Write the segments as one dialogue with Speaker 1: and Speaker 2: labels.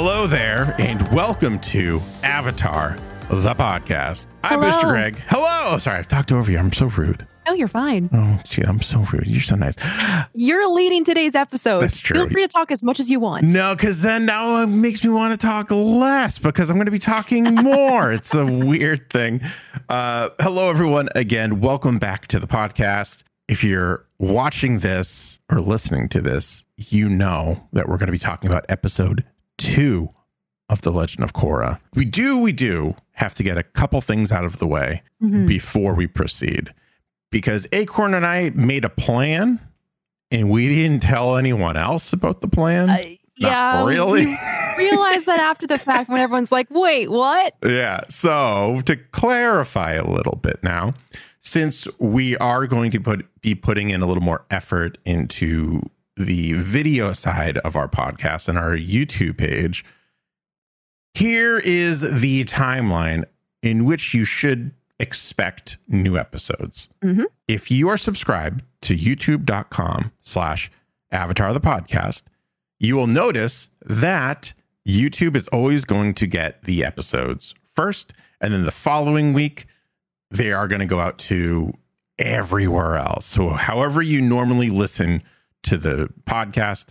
Speaker 1: Hello there, and welcome to Avatar, the podcast. I'm
Speaker 2: Hello.
Speaker 1: Mr. Greg. Hello. Sorry, I've talked over you. I'm so rude.
Speaker 2: Oh, you're fine.
Speaker 1: Oh, gee, I'm so rude. You're so nice.
Speaker 2: You're leading today's episode.
Speaker 1: That's true.
Speaker 2: Feel free to talk as much as you want.
Speaker 1: No, because then now it makes me want to talk less because I'm going to be talking more. it's a weird thing. Uh, hello, everyone. Again, welcome back to the podcast. If you're watching this or listening to this, you know that we're going to be talking about episode two of The Legend of Korra. We do, we do have to get a couple things out of the way
Speaker 2: Mhm.
Speaker 1: before we proceed because Acorn and I made a plan and we didn't tell anyone else about the plan.
Speaker 2: Uh, yeah.
Speaker 1: really.
Speaker 2: Realize that after the fact when everyone's like, wait, what?
Speaker 1: yeah. So to clarify a little bit now, since we are going to put be putting in a little more effort into the video side of our podcast and our YouTube page, here is the timeline in which you should expect new episodes.
Speaker 2: Mhm.
Speaker 1: If you are subscribed to youtube.com slash avatar the podcast, you will notice that YouTube is always going to get the episodes first. And then the following week, they are going to go out to everywhere else. So, however, you normally listen to the podcast,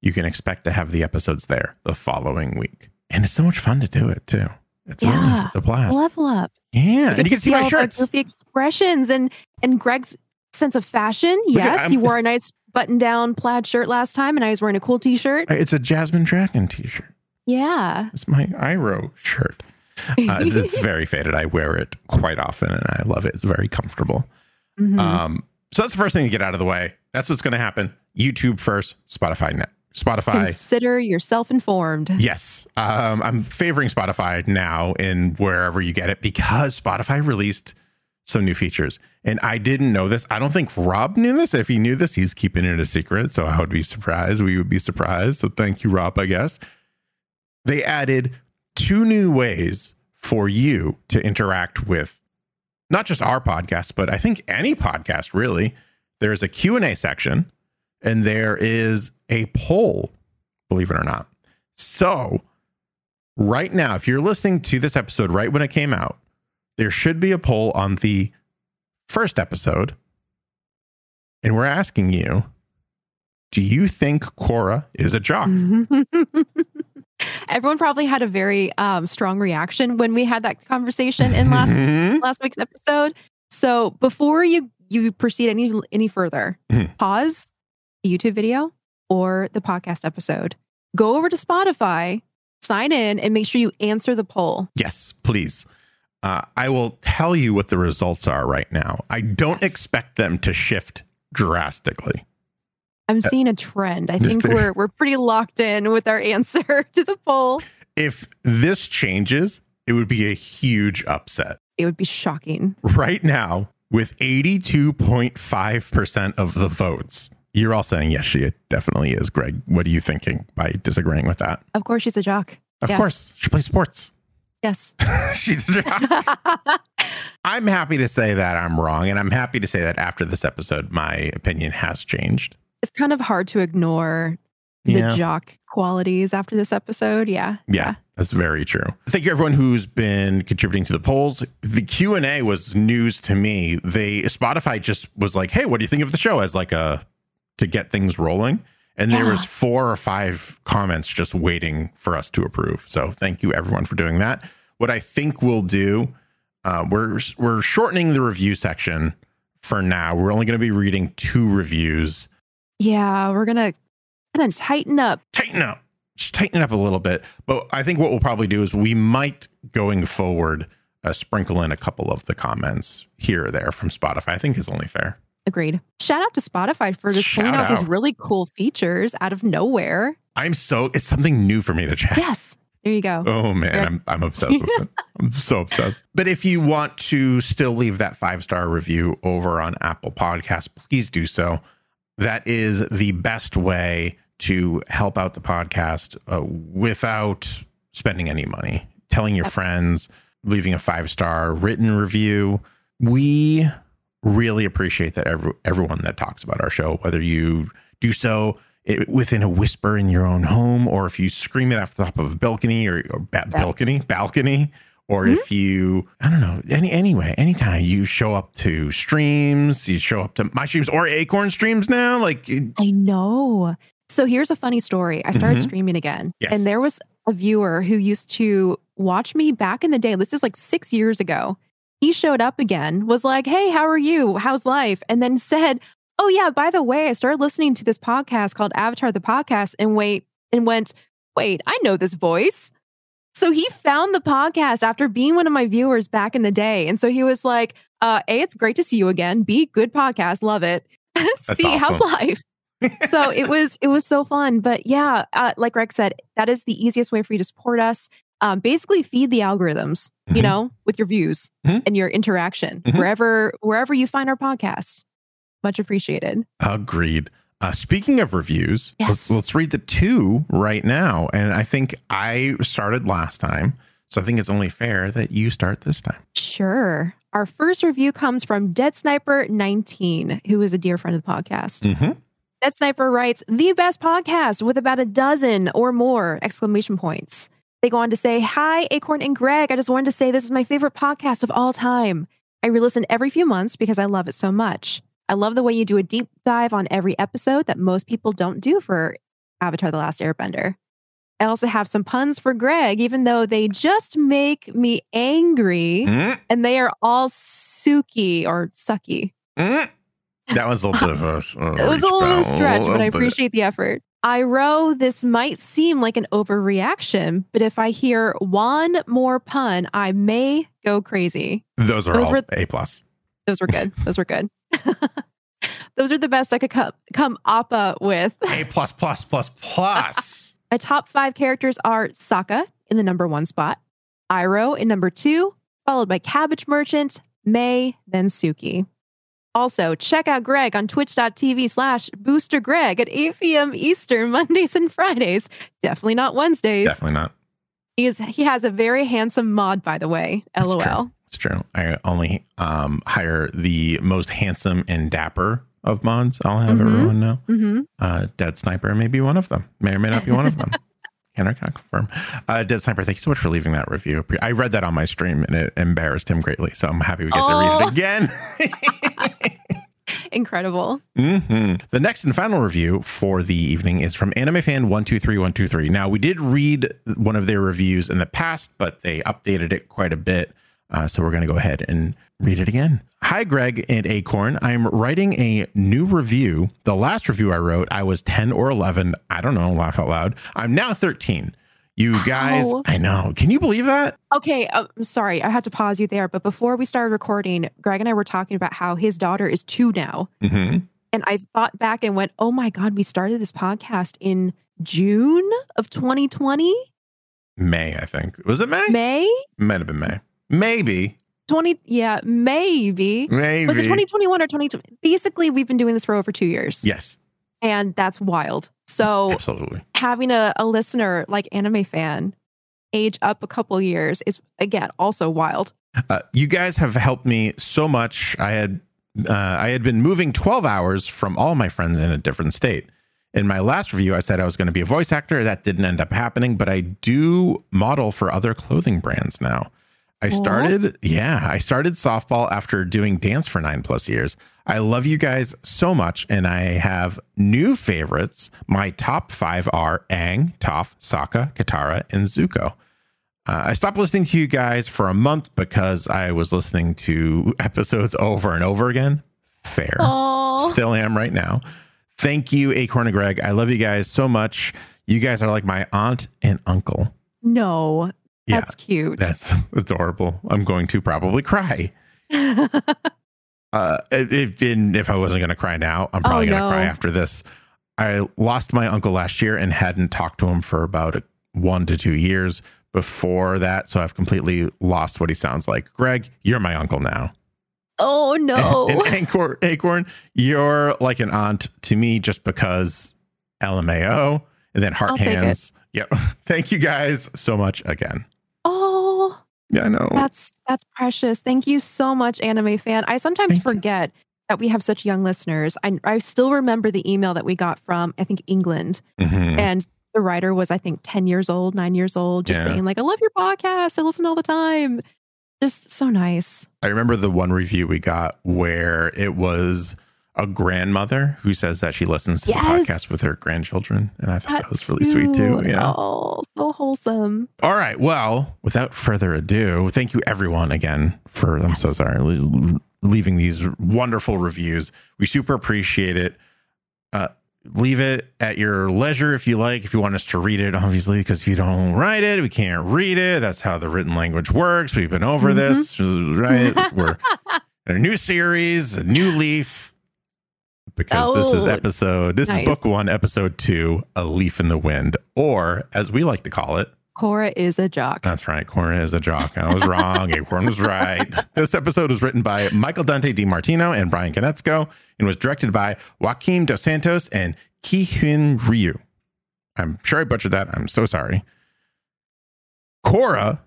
Speaker 1: you can expect to have the episodes there the following week. And it's so much fun to do it too. It's really,
Speaker 2: Yeah.
Speaker 1: it's a blast.
Speaker 2: Level up.
Speaker 1: Yeah. And you can see my
Speaker 2: all of
Speaker 1: shirts.
Speaker 2: goofy expressions and and Greg's sense of fashion. Yes,
Speaker 1: I'm-
Speaker 2: he wore a nice button-down plaid shirt last time, and I was wearing a cool T-shirt.
Speaker 1: It's a Jasmine Dragon t shirt.
Speaker 2: Yeah.
Speaker 1: It's my Iroh shirt. Uh, it's, it's very faded. I wear it quite often and I love it. It's very comfortable.
Speaker 2: Mhm.
Speaker 1: Um, so that's the first thing to get out of the way. That's what's going to happen. YouTube first, Spotify next. Spotify.
Speaker 2: Consider yourself informed.
Speaker 1: Yes. Um, I'm favoring Spotify now in wherever you get it because Spotify released some new features. And I didn't know this. I don't think Rob knew this. If he knew this, he's keeping it a secret. So I would be surprised. We would be surprised. So thank you, Rob, I guess. They added two new ways for you to interact with not just our podcast, but I think any podcast really. There's a Q&A section and there is a poll, believe it or not. So, right now, if you're listening to this episode right when it came out, there should be a poll on the first episode. And we're asking you, do you think Korra is a jock?
Speaker 2: Everyone probably had a very um, strong reaction when we had that conversation in last
Speaker 1: Mhm.
Speaker 2: last week's episode. So before you you proceed any any further,
Speaker 1: Mhm.
Speaker 2: pause the YouTube video or the podcast episode. Go over to Spotify, sign in, and make sure you answer the poll.
Speaker 1: Yes, please. Uh, I will tell you what the results are right now. I don't
Speaker 2: Yes.
Speaker 1: expect them to shift drastically.
Speaker 2: I'm seeing a trend. I think we're we're pretty locked in with our answer to the poll.
Speaker 1: If this changes, it would be a huge upset.
Speaker 2: It would be shocking.
Speaker 1: right now with 82.5% of the votes. You're all saying, yes, she definitely is. Greg, what are you thinking by disagreeing with that?
Speaker 2: Of course, she's a jock.
Speaker 1: Of
Speaker 2: Yes.
Speaker 1: course, she plays sports.
Speaker 2: Yes.
Speaker 1: She's a jock. I'm happy to say that I'm wrong. And I'm happy to say that after this episode, my opinion has changed.
Speaker 2: it's kind of hard to ignore the
Speaker 1: Yeah.
Speaker 2: jock qualities after this episode. Yeah.
Speaker 1: Yeah, that's very true. Thank you everyone who's been contributing to the polls. The Q&A was news to me. They Spotify just was like, "Hey, what do you think of the show?" as like a to get things rolling. And there
Speaker 2: Yeah.
Speaker 1: was four or five comments just waiting for us to approve. So thank you everyone for doing that. What I think we'll do, uh, we're we're shortening the review section for now. We're only going to be reading two reviews.
Speaker 2: Yeah. We're going to kind of tighten up.
Speaker 1: tighten up just tighten it up a little bit but i think what we'll probably do is we might going forward uh, sprinkle in a couple of the comments here or there from spotify i think is only fair
Speaker 2: Agreed. Shout out to Spotify for just pulling out these really cool features out of nowhere.
Speaker 1: i'm so it's something new for me to check
Speaker 2: Yes. There you go.
Speaker 1: oh man. I'm, I'm obsessed with it i'm so obsessed but if you want to still leave that five star review over on apple Podcasts, please do so that is the best way to help out the podcast uh, without spending any money. Telling your friends, leaving a five star written review. We really appreciate that every, everyone that talks about our show, whether you do so it, within a whisper in your own home, or if you scream it off the top of a balcony or, or ba- balcony, balcony, or
Speaker 2: Mhm.
Speaker 1: if you, I don't know, any anyway, anytime you show up to streams, you show up to my streams or Acorn streams now, like it-
Speaker 2: I know. So here's a funny story. I started
Speaker 1: Mhm.
Speaker 2: streaming again,
Speaker 1: Yes.
Speaker 2: and there was a viewer who used to watch me back in the day. This is like six years ago. He showed up again, was like, Hey, how are you? How's life? And then said, Oh, yeah, by the way, I started listening to this podcast called Avatar the Podcast and wait, and went, Wait, I know this voice. So he found the podcast after being one of my viewers back in the day. And so he was like, uh, A, it's great to see you again. B, good podcast. Love it. C, how's life? so it was it was so fun but yeah uh, like greg said that is the easiest way for you to support us um, basically feed the algorithms you
Speaker 1: Mhm.
Speaker 2: know with your views
Speaker 1: Mhm.
Speaker 2: and your interaction
Speaker 1: Mhm.
Speaker 2: wherever wherever you find our podcast much appreciated
Speaker 1: Agreed. Uh, speaking of reviews, let's, let's read the two right now. And I think I started last time. So I think it's only fair that you start this time.
Speaker 2: sure our first review comes from dead sniper 19 who is a dear friend of the podcast
Speaker 1: Mm-hmm.
Speaker 2: Dead Sniper writes, the best podcast with about a dozen or more exclamation points. They go on to say, Hi, Acorn and Greg. I just wanted to say this is my favorite podcast of all time. I re listen every few months because I love it so much. I love the way you do a deep dive on every episode that most people don't do for Avatar The Last Airbender. I also have some puns for Greg, even though they just make me angry
Speaker 1: Mm,
Speaker 2: and they are all suki or sucky.
Speaker 1: mm. That was a little bit of a, a
Speaker 2: It was a
Speaker 1: reach,
Speaker 2: little
Speaker 1: but
Speaker 2: stretch, but I
Speaker 1: little bit.
Speaker 2: appreciate the effort. I row this might seem like an overreaction, but if I hear one more pun, I may go crazy.
Speaker 1: Those are
Speaker 2: Those
Speaker 1: all
Speaker 2: were-
Speaker 1: A plus.
Speaker 2: Those were good. Those were good. Those are the best I could come, come appa uh, with.
Speaker 1: A plus plus plus plus.
Speaker 2: My top five characters are Sokka in the number one spot, Iroh in number two, followed by Cabbage Merchant, Mai, then Suki. Also, check out Greg on twitch.tv slash booster Greg at 8 p.m. Eastern, Mondays and Fridays. Definitely not Wednesdays.
Speaker 1: Definitely not.
Speaker 2: He, is, he has a very handsome mod, by the way. LOL.
Speaker 1: true. It's true. I only um, hire the most handsome and dapper of mods. I'll have
Speaker 2: Mhm.
Speaker 1: everyone know.
Speaker 2: hmm
Speaker 1: Uh, Dead Sniper may be one of them. May or may not be one of them. Can I can't confirm. Uh, Dead Sniper, thank you so much for leaving that review. I read that on my stream and it embarrassed him greatly. So I'm happy we get to read
Speaker 2: Oh.
Speaker 1: it again.
Speaker 2: Incredible.
Speaker 1: hmm The next and final review for the evening is from Anime Fan One Two Three One Two Three. Now we did read one of their reviews in the past, but they updated it quite a bit. Uh, so we're going to go ahead and read it again. Hi, Greg and Acorn. I'm writing a new review. The last review I wrote, I was 10 or 11. I don't know. Laugh out loud. I'm now 13. You guys,
Speaker 2: Ow.
Speaker 1: I know. Can you believe that?
Speaker 2: Okay, uh, I'm sorry. I had to pause you there. But before we started recording, Greg and I were talking about how his daughter is two now.
Speaker 1: hmm
Speaker 2: And I thought back and went, oh my God, we started this podcast in June of 2020?
Speaker 1: May, I think. Was it May?
Speaker 2: May?
Speaker 1: Might have been May. Maybe.
Speaker 2: 20, yeah, maybe.
Speaker 1: Maybe.
Speaker 2: Was it 2021 or 2020? Basically, we've been doing this for over two years.
Speaker 1: Yes,
Speaker 2: And that's wild. So
Speaker 1: absolutely.
Speaker 2: having a, a listener like Anime Fan age up a couple years is, again, also wild.
Speaker 1: Uh, you guys have helped me so much. I had uh, I had been moving 12 hours from all my friends in a different state. In my last review, I said I was going to be a voice actor. That didn't end up happening, but I do model for other clothing brands now. I started, yeah, I started softball after doing dance for nine plus years. I love you guys so much, and I have new favorites. My top five are Aang, Toph, Sokka, Katara, and Zuko. Uh, I stopped listening to you guys for a month because I was listening to episodes over and over again. Fair.
Speaker 2: Oh,
Speaker 1: Still am right now. Thank you, Acorn and Greg. I love you guys so much. You guys are like my aunt and uncle.
Speaker 2: no.
Speaker 1: Yeah,
Speaker 2: That's cute.
Speaker 1: That's adorable. I'm going to probably cry. Uh, if, if I wasn't going to cry now, I'm probably
Speaker 2: Oh,
Speaker 1: going to
Speaker 2: no.
Speaker 1: cry after this. I lost my uncle last year and hadn't talked to him for about a, one to two years before that. So I've completely lost what he sounds like. Greg, you're my uncle now.
Speaker 2: oh, no.
Speaker 1: And Acorn, Acorn, you're like an aunt to me just because LMAO and then heart
Speaker 2: I'll
Speaker 1: hands. Yep. Thank you guys so much again. Yeah, I know.
Speaker 2: that's that's precious. Thank you so much, Anime Fan. I sometimes
Speaker 1: Thank you.
Speaker 2: forget that we have such young listeners. I, I still remember the email that we got from, I think, England.
Speaker 1: Mhm.
Speaker 2: And the writer was, I think, 10 years old, nine years old, just
Speaker 1: Yeah.
Speaker 2: saying, like, I love your podcast. I listen all the time. Just so nice.
Speaker 1: I remember the one review we got where it was a grandmother who says that she listens to
Speaker 2: Yes.
Speaker 1: the podcast with her grandchildren. And I thought that,
Speaker 2: That
Speaker 1: was really sweet too.
Speaker 2: too.
Speaker 1: Yeah.
Speaker 2: Oh, so wholesome.
Speaker 1: All right. Well, without further ado, thank you everyone again for, I'm so sorry, leaving these wonderful reviews. We super appreciate it. Uh, leave it at your leisure if you like, if you want us to read it, obviously, because if you don't write it, we can't read it. That's how the written language works. We've been over this, right? We're in a new series, a new leaf. Because this is
Speaker 2: Oh,
Speaker 1: episode, this
Speaker 2: nice.
Speaker 1: is book one, episode two, A Leaf in the Wind, or as we like to call it,
Speaker 2: Korra is a jock.
Speaker 1: that's right. Korra is a jock. I was wrong. Acorn was right. This episode was written by Michael Dante DiMartino and Bryan Konietzko and was directed by Joaquim Dos Santos and Ki Hyun Ryu. I'm sure I butchered that. I'm so sorry. Korra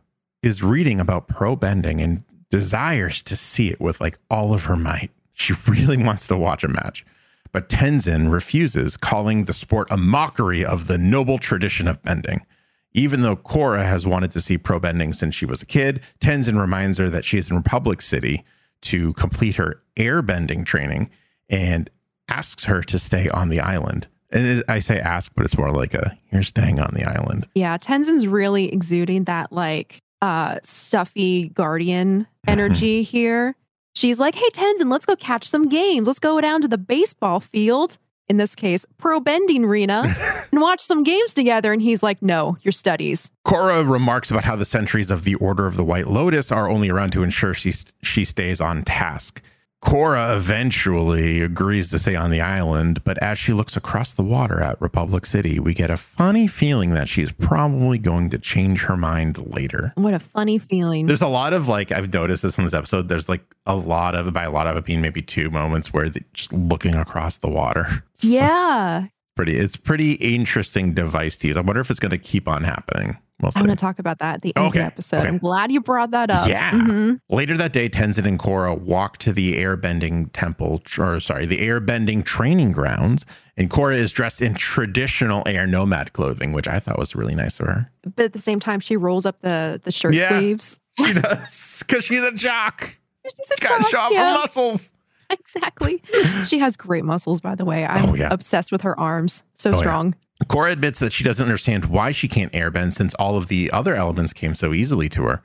Speaker 1: is reading about pro bending and desires to see it with like all of her might. She really wants to watch a match. But Tenzin refuses, calling the sport a mockery of the noble tradition of bending. Even though Korra has wanted to see pro bending since she was a kid, Tenzin reminds her that she is in Republic City to complete her airbending training and asks her to stay on the island. And I say ask, but it's more like a you're staying on the island.
Speaker 2: Yeah, Tenzin's really exuding that like uh stuffy guardian energy here. She's like, "Hey Tenzin, let's go catch some games. Let's go down to the baseball field, in this case, pro bending arena, and watch some games together." And he's like, "No, your studies."
Speaker 1: Korra remarks about how the sentries of the Order of the White Lotus are only around to ensure she she stays on task. Korra eventually agrees to stay on the island, but as she looks across the water at Republic City, we get a funny feeling that she's probably going to change her mind later.
Speaker 2: What a funny feeling.
Speaker 1: There's a lot of like I've noticed this in this episode. There's like a lot of by a lot of it being maybe two moments where they just looking across the water.
Speaker 2: Yeah,
Speaker 1: pretty. It's pretty interesting device to use. I wonder if it's going to keep on happening. We'll.
Speaker 2: I'm going to talk about that at the end of the episode.
Speaker 1: okay.
Speaker 2: I'm glad you brought that up.
Speaker 1: Yeah.
Speaker 2: Mhm.
Speaker 1: Later that day, Tenzin and Korra walk to the airbending temple, or sorry, the airbending training grounds. And Korra is dressed in traditional air nomad clothing, which I thought was really nice of her.
Speaker 2: But at the same time, she rolls up the the shirt
Speaker 1: Yeah.
Speaker 2: sleeves.
Speaker 1: She does, because she's a jock.
Speaker 2: She's a
Speaker 1: Got to show off
Speaker 2: yeah.
Speaker 1: her muscles.
Speaker 2: Exactly. She has great muscles, by the way. I'm
Speaker 1: Oh, yeah.
Speaker 2: obsessed with her arms. So
Speaker 1: Oh, yeah.
Speaker 2: strong.
Speaker 1: Korra admits that she doesn't understand why she can't airbend since all of the other elements came so easily to her.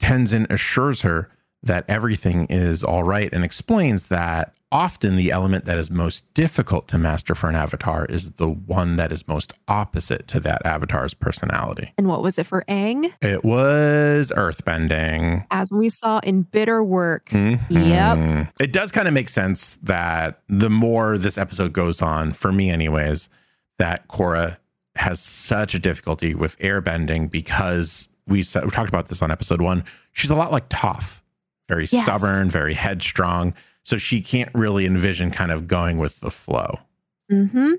Speaker 1: Tenzin assures her that everything is all right and explains that often the element that is most difficult to master for an avatar is the one that is most opposite to that avatar's personality.
Speaker 2: And what was it for Aang?
Speaker 1: It was earthbending.
Speaker 2: As we saw in Bitter Work.
Speaker 1: Mhm.
Speaker 2: Yep.
Speaker 1: It does kind of make sense that the more this episode goes on, for me, anyways, that Korra has such a difficulty with airbending because we, we talked about this on episode one. She's a lot like Toph, very
Speaker 2: Yes.
Speaker 1: stubborn, very headstrong. So she can't really envision kind of going with the flow.
Speaker 2: Mm-hmm.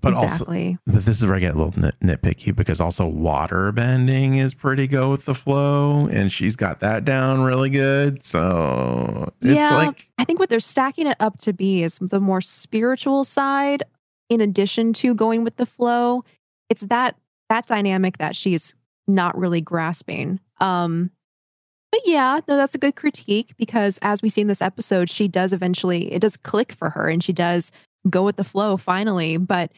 Speaker 1: But also,
Speaker 2: exactly.
Speaker 1: but this is where I get a little nit- nitpicky because also water bending is pretty go with the flow, and she's got that down really good. So it's
Speaker 2: Yeah.
Speaker 1: like
Speaker 2: I think what they're stacking it up to be is the more spiritual side, in addition to going with the flow. It's that that dynamic that she's not really grasping. Um, but yeah, no, that's a good critique because as we see in this episode, she does eventually it does click for her and she does go with the flow finally. But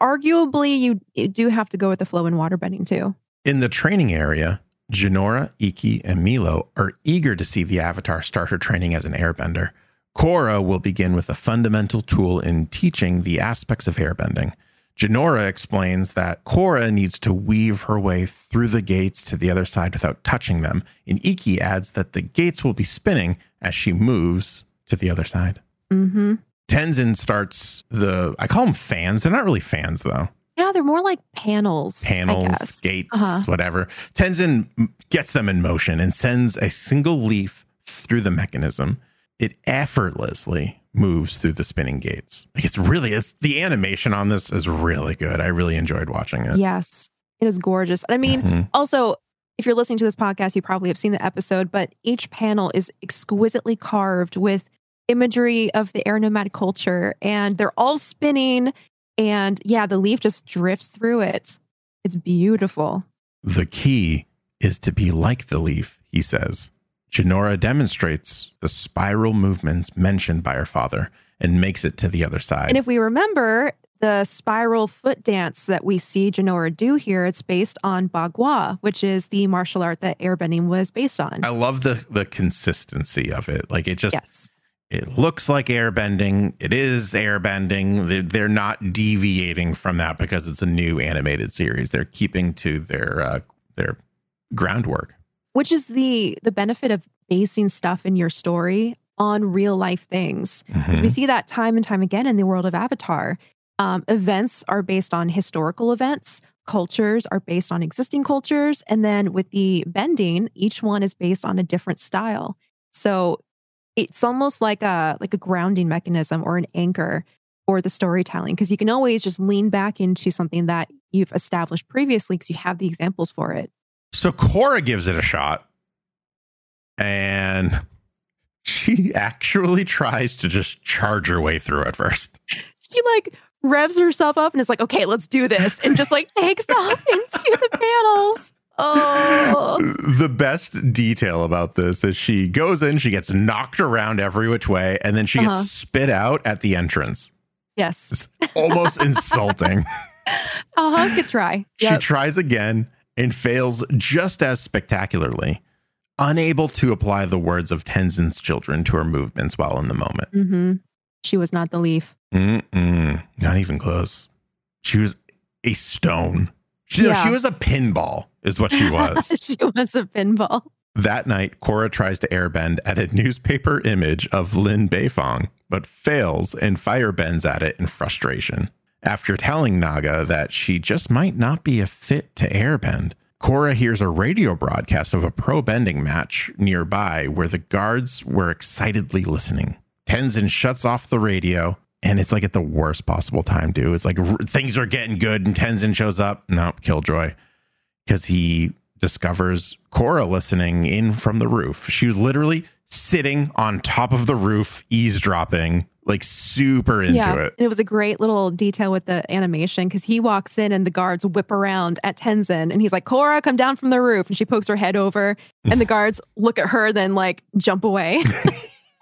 Speaker 2: arguably, you, you do have to go with the flow in waterbending too.
Speaker 1: In the training area, Jinora, Ikki, and Meelo are eager to see the Avatar start her training as an airbender. Korra will begin with a fundamental tool in teaching the aspects of airbending. Jinora explains that Korra needs to weave her way through the gates to the other side without touching them, and Ikki adds that the gates will be spinning as she moves to the other side.
Speaker 2: Mm-hmm.
Speaker 1: Tenzin starts the, I call them fans. They're not really fans though.
Speaker 2: Yeah, they're more like panels.
Speaker 1: Panels, gates,
Speaker 2: Uh-huh.
Speaker 1: whatever. Tenzin gets them in motion and sends a single leaf through the mechanism. It effortlessly moves through the spinning gates. Like it's really, it's the animation on this is really good. I really enjoyed watching it.
Speaker 2: Yes, it is gorgeous. I mean,
Speaker 1: Mhm.
Speaker 2: also, if you're listening to this podcast, you probably have seen the episode, but each panel is exquisitely carved with imagery of the air nomad culture, and they're all spinning. And yeah, the leaf just drifts through it. It's beautiful.
Speaker 1: The key is to be like the leaf, he says. Jinora demonstrates the spiral movements mentioned by her father and makes it to the other side.
Speaker 2: And if we remember the spiral foot dance that we see Jinora do here, it's based on Bagua, which is the martial art that airbending was based on.
Speaker 1: I love the the consistency of it. Like it just
Speaker 2: yes.
Speaker 1: it looks like airbending. It is airbending. They're, they're not deviating from that because it's a new animated series. They're keeping to their uh, their groundwork.
Speaker 2: Which is the the benefit of basing stuff in your story on real life things.
Speaker 1: Mhm.
Speaker 2: So we see that time and time again in the world of Avatar. Um, events are based on historical events. Cultures are based on existing cultures, and then with the bending, each one is based on a different style. So it's almost like a like a grounding mechanism or an anchor for the storytelling because you can always just lean back into something that you've established previously because you have the examples for it.
Speaker 1: So Korra gives it a shot, and she actually tries to just charge her way through it first.
Speaker 2: She like revs herself up and is like, okay, let's do this, and just like takes off into the panels. Oh,
Speaker 1: The best detail about this is she goes in, she gets knocked around every which way, and then she
Speaker 2: Uh-huh.
Speaker 1: gets spit out at the entrance.
Speaker 2: yes.
Speaker 1: It's almost insulting.
Speaker 2: Uh huh. Could try.
Speaker 1: She tries again and fails just as spectacularly, unable to apply the words of Tenzin's children to her movements while in the moment.
Speaker 2: hmm She was not the leaf.
Speaker 1: Mm-mm, not even close. She was a stone. She, no, she was a pinball, is what she was.
Speaker 2: she was a pinball.
Speaker 1: that night, Korra tries to airbend at a newspaper image of Lin Beifong, but fails and firebends at it in frustration. After telling Naga that she just might not be a fit to airbend, Korra hears a radio broadcast of a pro bending match nearby where the guards were excitedly listening. Tenzin shuts off the radio, and it's like at the worst possible time, too. It's like r- things are getting good, and Tenzin shows up. No, Killjoy. Because he discovers Korra listening in from the roof. She was literally sitting on top of the roof, eavesdropping, like super into
Speaker 2: yeah.
Speaker 1: it.
Speaker 2: And it was a great little detail with the animation because he walks in and the guards whip around at Tenzin and he's like, Korra, come down from the roof. And she pokes her head over and the guards look at her, then like jump away.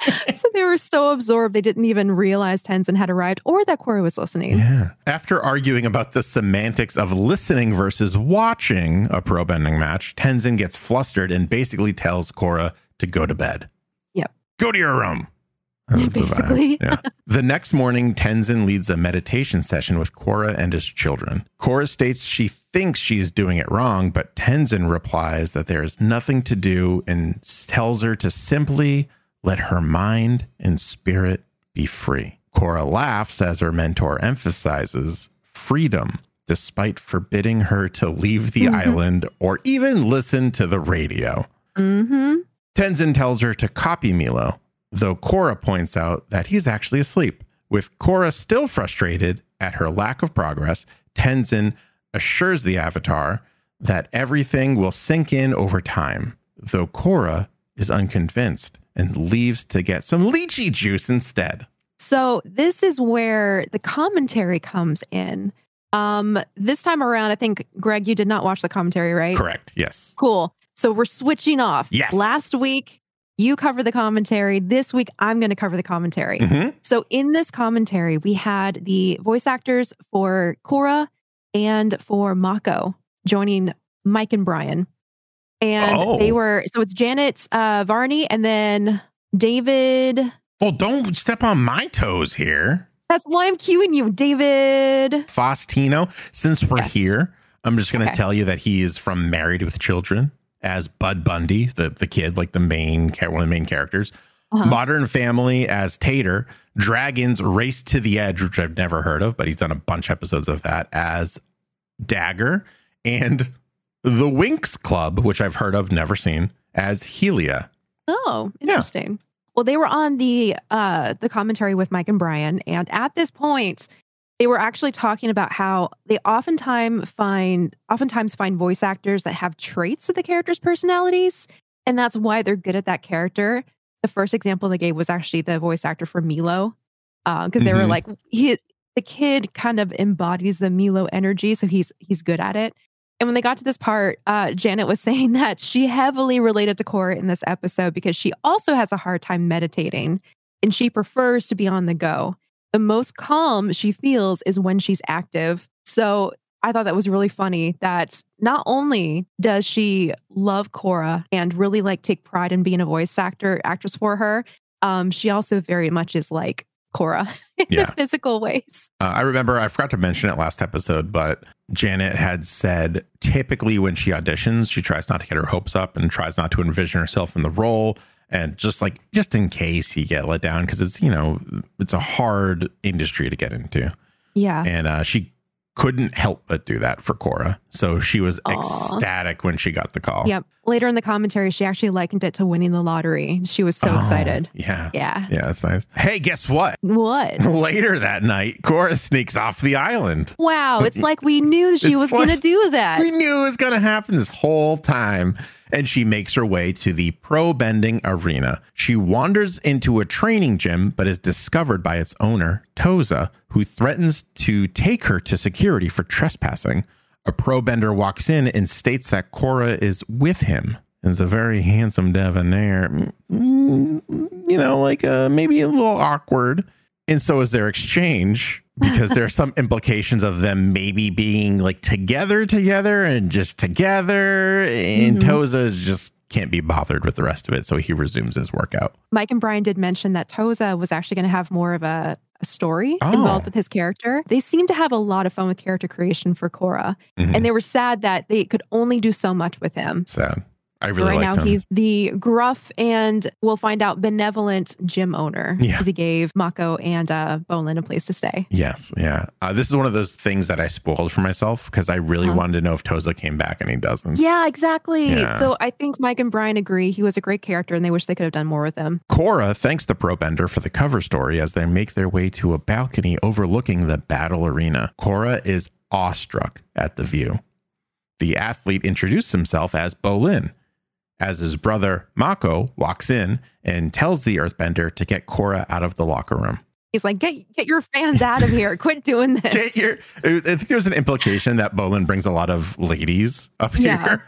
Speaker 2: so they were so absorbed they didn't even realize Tenzin had arrived or that Korra was listening.
Speaker 1: Yeah. After arguing about the semantics of listening versus watching a pro bending match, Tenzin gets flustered and basically tells Korra to go to bed.
Speaker 2: Yep.
Speaker 1: Go to your room. That the.
Speaker 2: Basically.
Speaker 1: Yeah. the next morning, Tenzin leads a meditation session with Korra and his children. Korra states she thinks she is doing it wrong, but Tenzin replies that there is nothing to do and tells her to simply let her mind and spirit be free. Korra laughs as her mentor emphasizes freedom, despite forbidding her to leave the
Speaker 2: Mhm.
Speaker 1: island or even listen to the radio.
Speaker 2: Mm-hmm.
Speaker 1: Tenzin tells her to copy Meelo, though Korra points out that he's actually asleep. With Korra still frustrated at her lack of progress, Tenzin assures the Avatar that everything will sink in over time, though Korra is unconvinced and leaves to get some lychee juice instead.
Speaker 2: So this is where the commentary comes in. Um, this time around, I think Greg, you did not watch the commentary, right?
Speaker 1: Correct. Yes.
Speaker 2: Cool. So we're switching off.
Speaker 1: Yes.
Speaker 2: Last week, you cover the commentary. This week, I'm going to cover the commentary.
Speaker 1: Mhm.
Speaker 2: So in this commentary, we had the voice actors for Korra and for Mako joining Mike and Bryan. And
Speaker 1: Oh.
Speaker 2: they were, so it's Janet uh, Varney and then David.
Speaker 1: Well, don't step on my toes here.
Speaker 2: That's why I'm cueing you, David.
Speaker 1: Faustino. Since we're
Speaker 2: Yes.
Speaker 1: here, I'm just going to
Speaker 2: Okay.
Speaker 1: tell you that he is from Married with Children as Bud Bundy, the the kid, like the main one of the main characters.
Speaker 2: Uh-huh.
Speaker 1: Modern Family as Tater. Dragons Race to the Edge, which I've never heard of, but he's done a bunch of episodes of that as Dagger, and The Winx Club, which I've heard of, never seen, as Helia.
Speaker 2: Oh,
Speaker 1: Yeah.
Speaker 2: interesting. Well, they were on the uh the commentary with Mike and Bryan, and at this point, they were actually talking about how they oftentimes find oftentimes find voice actors that have traits of the characters' personalities, and that's why they're good at that character. the first example they gave was actually the voice actor for Meelo, because they were
Speaker 1: Mhm.
Speaker 2: like, he the kid kind of embodies the Meelo energy, so he's he's good at it. And when they got to this part, uh, Janet was saying that she heavily related to Korra in this episode because she also has a hard time meditating and she prefers to be on the go. The most calm she feels is when she's active. So I thought that was really funny that not only does she love Korra and really like take pride in being a voice actor actress for her, um, she also very much is like Korra in
Speaker 1: Yeah.
Speaker 2: the physical ways.
Speaker 1: Uh, I remember I forgot to mention it last episode, but Janet had said typically when she auditions, she tries not to get her hopes up and tries not to envision herself in the role. And just like, just in case you get let down, because it's, you know, it's a hard industry to get into.
Speaker 2: Yeah.
Speaker 1: And uh, she couldn't help but do that for Korra. So she was
Speaker 2: Aw.
Speaker 1: ecstatic when she got the call.
Speaker 2: Yep. Later in the commentary, she actually likened it to winning the lottery. She was so
Speaker 1: Oh,
Speaker 2: excited.
Speaker 1: Yeah.
Speaker 2: Yeah.
Speaker 1: Yeah, that's nice. Hey, guess what?
Speaker 2: What?
Speaker 1: Later that night, Korra sneaks off the island.
Speaker 2: Wow. It's like we knew she was
Speaker 1: like-
Speaker 2: going to do that.
Speaker 1: We knew it was going to happen this whole time. And she makes her way to the pro bending arena. She wanders into a training gym, but is discovered by its owner, Toza, who threatens to take her to security for trespassing. A pro bender walks in and states that Korra is with him. And It's a very handsome debonair. Mm, You know, like uh, maybe a little awkward. And so is their exchange because there are some implications of them maybe being like together, together, and just together. And
Speaker 2: Mhm.
Speaker 1: Toza just can't be bothered with the rest of it. So he resumes his workout.
Speaker 2: Mike and Bryan did mention that Toza was actually going to have more of a, a story
Speaker 1: Oh.
Speaker 2: involved with his character. They seem to have a lot of fun with character creation for Korra,
Speaker 1: Mhm.
Speaker 2: and they were sad that they could only do so much with him.
Speaker 1: Sad. I really
Speaker 2: right
Speaker 1: like
Speaker 2: now,
Speaker 1: him.
Speaker 2: he's the gruff and we'll find out benevolent gym owner
Speaker 1: Yeah.
Speaker 2: because he gave Mako and uh, Bolin a place to stay.
Speaker 1: Yes, yeah. Uh, this is one of those things that I spoiled for myself because I really
Speaker 2: Uh-huh.
Speaker 1: wanted to know if Toza came back and he doesn't.
Speaker 2: Yeah, exactly.
Speaker 1: Yeah.
Speaker 2: So I think Mike and Bryan agree he was a great character and they wish they could have done more with him.
Speaker 1: Korra thanks the pro bender for the cover story as they make their way to a balcony overlooking the battle arena. Korra is awestruck at the view. The athlete introduced himself as Bolin, as his brother Mako walks in and tells the earthbender to get Korra out of the locker room.
Speaker 2: He's like, get get your fans out of here. Quit doing this.
Speaker 1: Your, I think there's an implication that Bolin brings a lot of ladies up
Speaker 2: Yeah.
Speaker 1: here.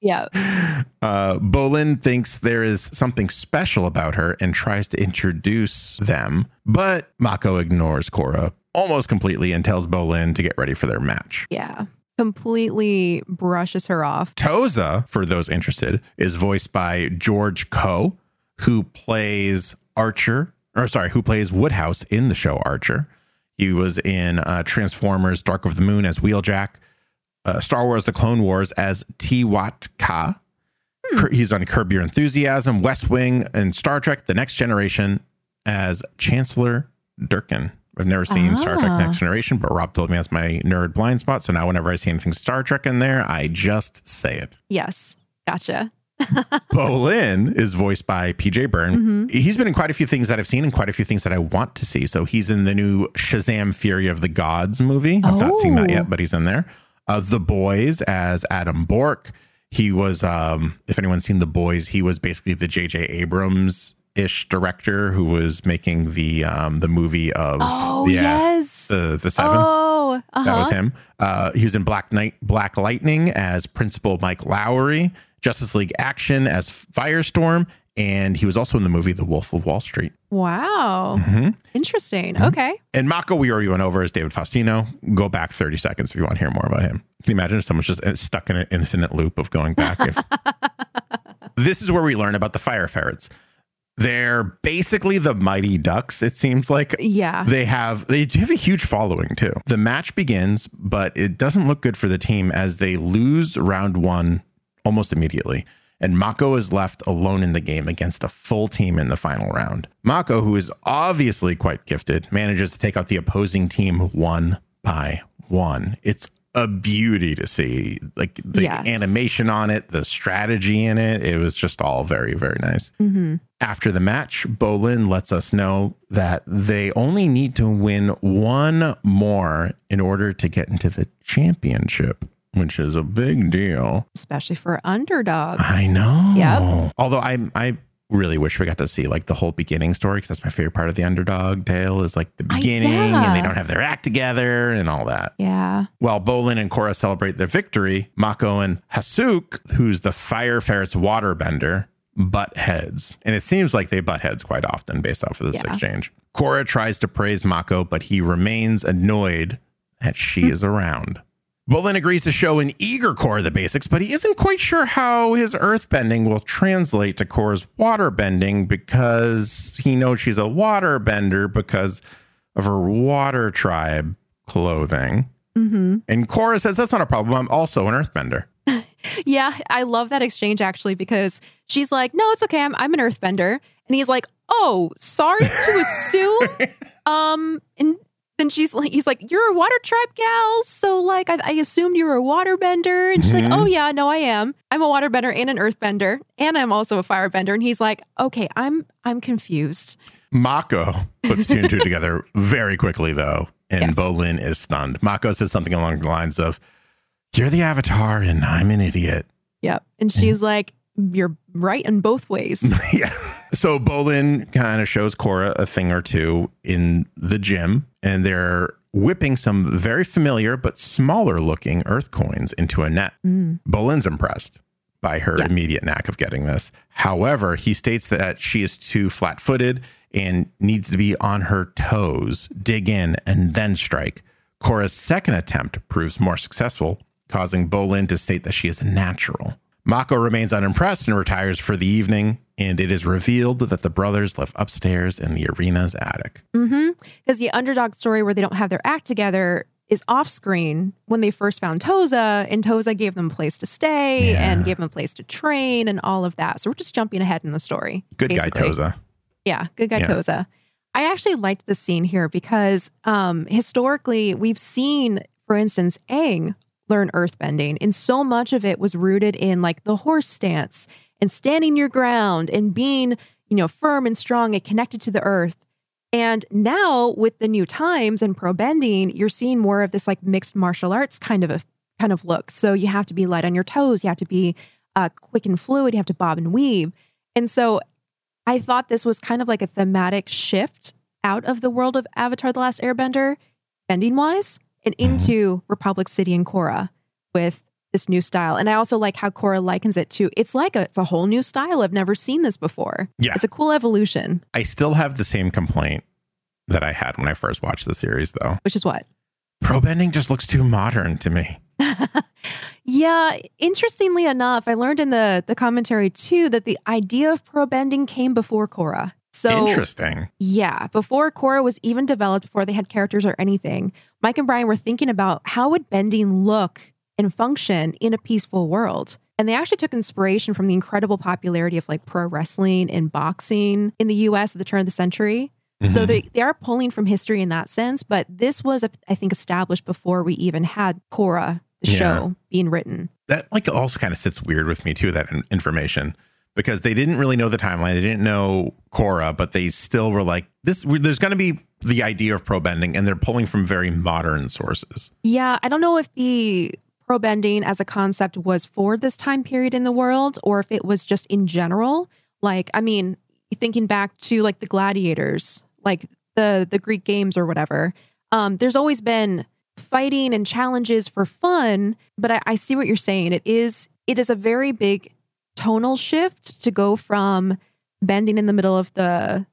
Speaker 2: yeah.
Speaker 1: Uh, Bolin thinks there is something special about her and tries to introduce them, but Mako ignores Korra almost completely and tells Bolin to get ready for their match.
Speaker 2: Yeah. Completely brushes her off.
Speaker 1: Toza, for those interested, is voiced by George Coe, who plays Archer, or sorry, who plays Woodhouse in the show Archer. He was in uh, Transformers Dark of the Moon as Wheeljack, uh, Star Wars The Clone Wars as Tee Watt Kaa. Cur- He's on Curb Your Enthusiasm, West Wing, and Star Trek The Next Generation as Chancellor Durken. I've never seen Star Trek
Speaker 2: Ah.
Speaker 1: Next Generation, but Rob told me that's my nerd blind spot. So now whenever I see anything Star Trek in there, I just say it.
Speaker 2: Yes. Gotcha.
Speaker 1: Bolin is voiced by PJ Byrne.
Speaker 2: Mhm.
Speaker 1: He's been in quite a few things that I've seen and quite a few things that I want to see. So he's in the new Shazam Fury of the Gods movie. I've not seen that
Speaker 2: Oh.
Speaker 1: yet, but he's in there. Uh, the Boys as Adam Bourke. He was, um, if anyone's seen The Boys, he was basically the J.J. Abrams ish director who was making the um, the movie of
Speaker 2: Oh,
Speaker 1: yeah
Speaker 2: yes.
Speaker 1: the the seven.
Speaker 2: Oh, uh-huh.
Speaker 1: That was him. Uh, he was in Black Knight, Black Lightning as Principal Mike Lowry, Justice League Action as Firestorm, and he was also in the movie The Wolf of Wall Street.
Speaker 2: Wow.
Speaker 1: Mhm.
Speaker 2: Interesting. Okay.
Speaker 1: And Mako, we already went over as David Faustino. Go back 30 seconds if you want to hear more about him. Can you imagine if someone's just uh, stuck in an infinite loop of going back? If... this is where we learn about the fire ferrets. They're basically the mighty ducks, it seems like.
Speaker 2: Yeah.
Speaker 1: They have they have a huge following too. The match begins, but it doesn't look good for the team as they lose round one almost immediately. And Mako is left alone in the game against a full team in the final round. Mako, who is obviously quite gifted, manages to take out the opposing team one by one. It's a beauty to see. Like the
Speaker 2: Yes.
Speaker 1: animation on it, the strategy in it. It was just all very, very nice.
Speaker 2: hmm
Speaker 1: After the match, Bolin lets us know that they only need to win one more in order to get into the championship, which is a big deal.
Speaker 2: Especially for underdogs.
Speaker 1: I know.
Speaker 2: Yep.
Speaker 1: Although I I really wish we got to see like the whole beginning story because that's my favorite part of the underdog tale is like the
Speaker 2: I-
Speaker 1: beginning
Speaker 2: yeah.
Speaker 1: and they don't have their act together and all that.
Speaker 2: Yeah.
Speaker 1: While Bolin and Korra celebrate their victory, Mako and Hasook, who's the fire ferret's waterbender, butt heads. And it seems like they butt heads quite often based off of this
Speaker 2: Yeah.
Speaker 1: exchange. Korra tries to praise Mako, but he remains annoyed that she is around. Bolin agrees to show an eager Korra the basics, but he isn't quite sure how his earthbending will translate to Korra's waterbending because he knows she's a waterbender because of her water tribe clothing.
Speaker 2: hmm
Speaker 1: And Korra says, That's not a problem. I'm also an earthbender.
Speaker 2: Yeah, I love that exchange actually because she's like, "No, it's okay. I'm I'm an earthbender." And he's like, "Oh, sorry to assume." um and then she's like he's like, "You're a water tribe gal, so like I, I assumed you were a waterbender." And she's
Speaker 1: Mhm.
Speaker 2: like, "Oh yeah, no I am. I'm a waterbender and an earthbender, and I'm also a firebender." And he's like, "Okay, I'm I'm confused."
Speaker 1: Mako puts two and two together very quickly, though, and
Speaker 2: Yes.
Speaker 1: Bolin is stunned. Mako says something along the lines of, You're the avatar and I'm an idiot.
Speaker 2: Yep. And she's like, "You're right in both ways."
Speaker 1: yeah. So Bolin kind of shows Korra a thing or two in the gym, and they're whipping some very familiar but smaller looking earth coins into a net.
Speaker 2: Mm.
Speaker 1: Bolin's impressed by her
Speaker 2: Yeah.
Speaker 1: immediate knack of getting this. However, he states that she is too flat footed and needs to be on her toes, dig in, and then strike. Korra's second attempt proves more successful, causing Bolin to state that she is a natural. Mako remains unimpressed and retires for the evening, and it is revealed that the brothers live upstairs in the arena's attic.
Speaker 2: Mm-hmm. Because the underdog story where they don't have their act together is off screen when they first found Toza, and Toza gave them a place to stay
Speaker 1: Yeah.
Speaker 2: and gave them a place to train and all of that. So we're just jumping ahead in the story.
Speaker 1: Good
Speaker 2: basically.
Speaker 1: guy, Toza.
Speaker 2: Yeah, good guy
Speaker 1: Yeah.
Speaker 2: Toza. I actually liked the scene here because um, historically we've seen, for instance, Aang learn earthbending, and so much of it was rooted in like the horse stance and standing your ground and being, you know, firm and strong and connected to the earth. And now with the new times and pro bending, you're seeing more of this like mixed martial arts kind of a kind of look. So you have to be light on your toes, you have to be uh, quick and fluid, you have to bob and weave. And so I thought this was kind of like a thematic shift out of the world of Avatar The Last Airbender, bending wise, and mm-hmm. into Republic City and Korra with this new style. And I also like how Korra likens it to it's like a it's a whole new style. I've never seen this before.
Speaker 1: Yeah.
Speaker 2: It's a cool evolution,
Speaker 1: I still have the same complaint that I had when I first watched the series, though.
Speaker 2: which is what?
Speaker 1: Pro bending just looks too modern to me.
Speaker 2: Yeah, interestingly enough, I learned in the the commentary too that the idea of pro bending came before Korra. So
Speaker 1: Interesting.
Speaker 2: Yeah, before Korra was even developed, before they had characters or anything, Mike and Bryan were thinking about how would bending look and function in a peaceful world. And they actually took inspiration from the incredible popularity of like pro wrestling and boxing in the US at the turn of the century. So
Speaker 1: Mhm.
Speaker 2: they, they are pulling from history in that sense, but this was, I think, established before we even had Korra, the
Speaker 1: Yeah.
Speaker 2: show, being written.
Speaker 1: that like also kind of sits weird with me too. That in- information because they didn't really know the timeline. They didn't know Korra, but they still were like this. There's going to be the idea of pro bending, and they're pulling from very modern sources.
Speaker 2: Yeah, I don't know if the pro bending as a concept was for this time period in the world or if it was just in general. Like, I mean, thinking back to like the gladiators, like the the Greek games or whatever. Um, there's always been fighting and challenges for fun, but I, I see what you're saying. It is it is a very big tonal shift to go from bending in the middle of the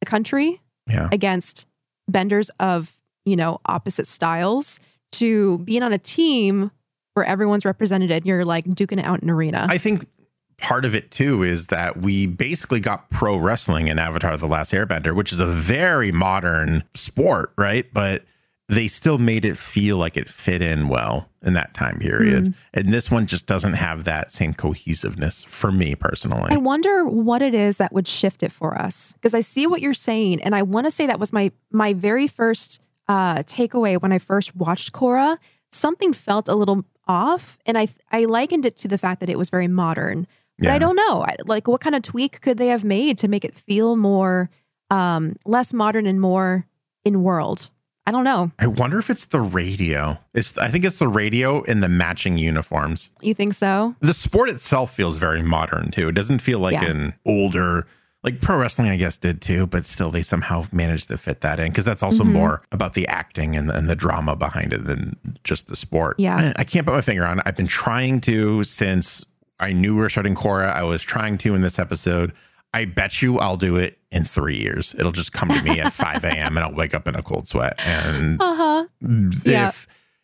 Speaker 2: the country
Speaker 1: Yeah.
Speaker 2: against benders of you know opposite styles to being on a team where everyone's represented and you're like duking it out in an arena.
Speaker 1: I think part of it too is that we basically got pro wrestling in Avatar: The Last Airbender, which is a very modern sport, right? But they still made it feel like it fit in well in that time period. And this one just doesn't have that same cohesiveness for me personally.
Speaker 2: I wonder what it is that would shift it for us because I see what you're saying, and I want to say that was my my very first uh, takeaway when I first watched Korra, Something felt a little off, and I I likened it to the fact that it was very modern. But
Speaker 1: Yeah.
Speaker 2: I don't know, I, like what kind of tweak could they have made to make it feel more um, less modern and more in world? I don't know.
Speaker 1: I wonder if it's the radio. It's I think it's the radio and the matching uniforms.
Speaker 2: You think so?
Speaker 1: The sport itself feels very modern too. It doesn't feel like
Speaker 2: Yeah.
Speaker 1: an older Like pro wrestling, I guess, did too, but still, they somehow managed to fit that in because that's also mm-hmm. more about the acting and, and the drama behind it than just the sport.
Speaker 2: Yeah.
Speaker 1: I, I can't put my finger on it. I've been trying to since I knew we were starting Korra. I was trying to in this episode. I bet you I'll do it in three years. It'll just come to me at 5 a.m. and I'll wake up in a cold sweat. And
Speaker 2: uh-huh.
Speaker 1: if yeah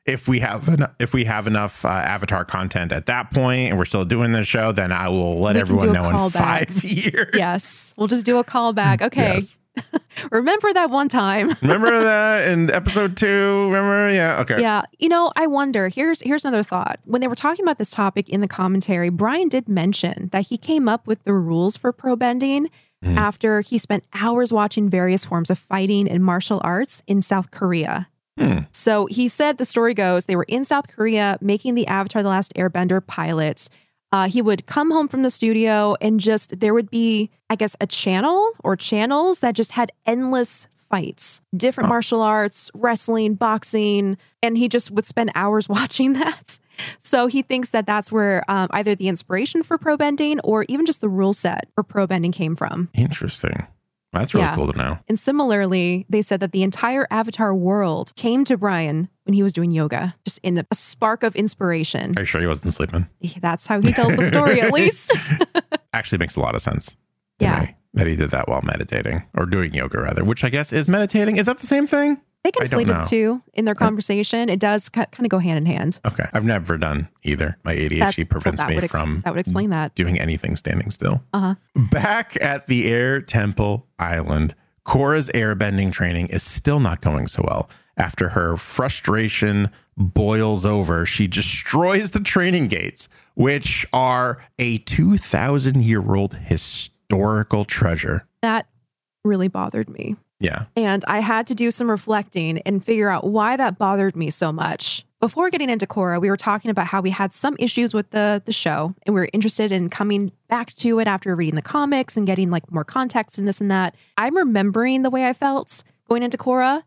Speaker 1: if we have en- if we have enough uh, Avatar content at that point, and we're still doing the show, then I will let we everyone know in back. five years.
Speaker 2: Yes, we'll just do a callback. Okay. Yes. remember that one time.
Speaker 1: remember that in episode two. Remember? Yeah. Okay.
Speaker 2: Yeah. You know, I wonder. Here's here's another thought. When they were talking about this topic in the commentary, Bryan did mention that he came up with the rules for pro bending mm. after he spent hours watching various forms of fighting and martial arts in South Korea. Hmm. So he said the story goes they were in South Korea making the Avatar The Last Airbender pilot. Uh, he would come home from the studio and just, there would be, I guess, a channel or channels that just had endless fights, different martial arts, wrestling, boxing. And he just would spend hours watching that. So he thinks that that's where um, either the inspiration for pro bending or even just the rule set for pro bending came from.
Speaker 1: Interesting. That's really yeah. cool to know.
Speaker 2: And similarly, they said that the entire Avatar world came to Bryan when he was doing yoga, just in a spark of inspiration.
Speaker 1: Are you sure he wasn't sleeping?
Speaker 2: That's how he tells the story, at least.
Speaker 1: Actually, makes a lot of sense. Yeah. Me, that he did that while meditating or doing yoga, rather, which I guess is meditating. Is that the same thing?
Speaker 2: They conflated the two in their conversation. It does kind of go hand in hand.
Speaker 1: Okay. I've never done either. My ADHD that, prevents me ex- from
Speaker 2: that would explain that.
Speaker 1: doing anything standing still.
Speaker 2: Uh-huh.
Speaker 1: Back at the Air Temple Island, Korra's airbending training is still not going so well. After her frustration boils over, she destroys the training gates, which are a 2,000 year old historical treasure.
Speaker 2: That really bothered me.
Speaker 1: Yeah.
Speaker 2: And I had to do some reflecting and figure out why that bothered me so much. Before getting into Korra, we were talking about how we had some issues with the the show and we are interested in coming back to it after reading the comics and getting like more context and this and that. I'm remembering the way I felt going into Korra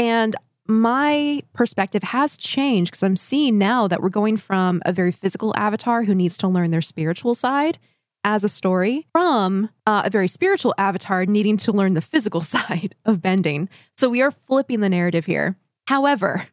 Speaker 2: and my perspective has changed because I'm seeing now that we're going from a very physical avatar who needs to learn their spiritual side as a story from uh, a very spiritual avatar needing to learn the physical side of bending. So we are flipping the narrative here. However,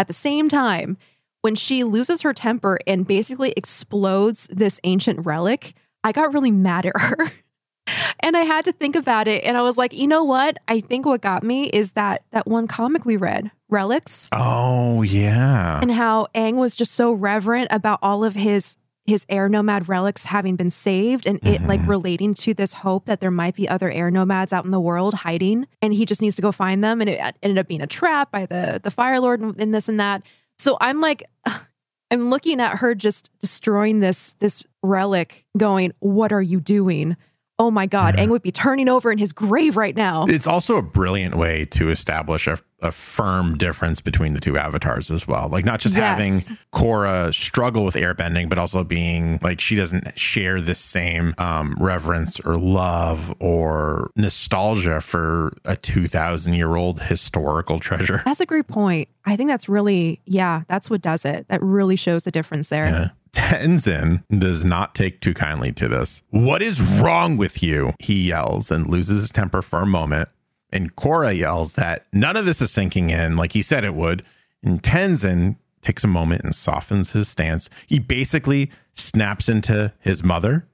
Speaker 2: at the same time, when she loses her temper and basically explodes this ancient relic, I got really mad at her. and I had to think about it and I was like, "You know what? I think what got me is that that one comic we read, Relics."
Speaker 1: Oh, yeah.
Speaker 2: And how Aang was just so reverent about all of his his air nomad relics having been saved and it mm-hmm. like relating to this hope that there might be other air nomads out in the world hiding. And he just needs to go find them. And it ended up being a trap by the the fire lord and this and that. So i'm like i'm looking at her just destroying this this relic going what are you doing? Oh my god Aang would be turning over in his grave right now.
Speaker 1: It's also a brilliant way to establish a a firm difference between the two avatars as well. Like not just yes. having Korra struggle with airbending, but also being like she doesn't share the same um, reverence or love or nostalgia for a two thousand year old historical treasure.
Speaker 2: That's a great point. I think that's really yeah, that's what does it. That really shows the difference there. Yeah.
Speaker 1: Tenzin does not take too kindly to this. What is wrong with you? He yells and loses his temper for a moment. And Korra yells that none of this is sinking in like he said it would. And Tenzin takes a moment and softens his stance. He basically snaps into his mother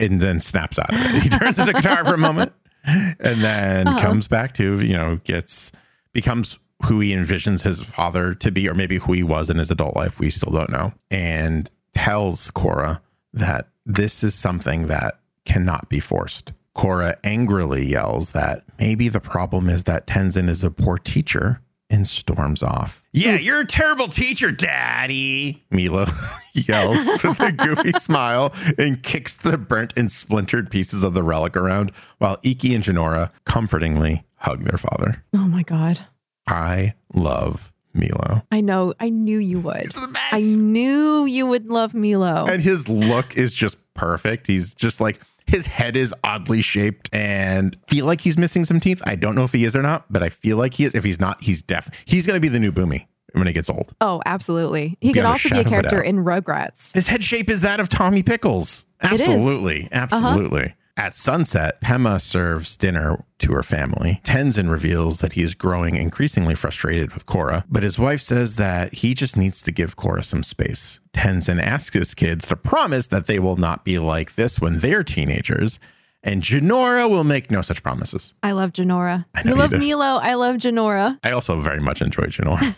Speaker 1: and then snaps out of it. He turns into Katara for a moment and then uh-huh. comes back to, you know, gets becomes who he envisions his father to be, or maybe who he was in his adult life. We still don't know. And tells Korra that this is something that cannot be forced. Korra angrily yells that maybe the problem is that Tenzin is a poor teacher and storms off. Yeah, you're a terrible teacher, Daddy. Meelo yells with a goofy smile and kicks the burnt and splintered pieces of the relic around while Ikki and Jinora comfortingly hug their father.
Speaker 2: Oh my God.
Speaker 1: I love Meelo.
Speaker 2: I know. I knew you would. I knew you would love Meelo.
Speaker 1: And his look is just perfect. He's just like, his head is oddly shaped and feel like he's missing some teeth. I don't know if he is or not, but I feel like he is. If he's not, he's deaf. He's going to be the new Bumi when he gets old.
Speaker 2: Oh, absolutely. He could also be a character in Rugrats.
Speaker 1: His head shape is that of Tommy Pickles. Absolutely. Absolutely. Uh-huh. At sunset, Pema serves dinner to her family. Tenzin reveals that he is growing increasingly frustrated with Korra, but his wife says that he just needs to give Korra some space. Tenzin asks his kids to promise that they will not be like this when they're teenagers, and Jinora will make no such promises.
Speaker 2: I love Jinora.
Speaker 1: I
Speaker 2: You love. Meelo. I love Jinora.
Speaker 1: I also very much enjoy Jinora.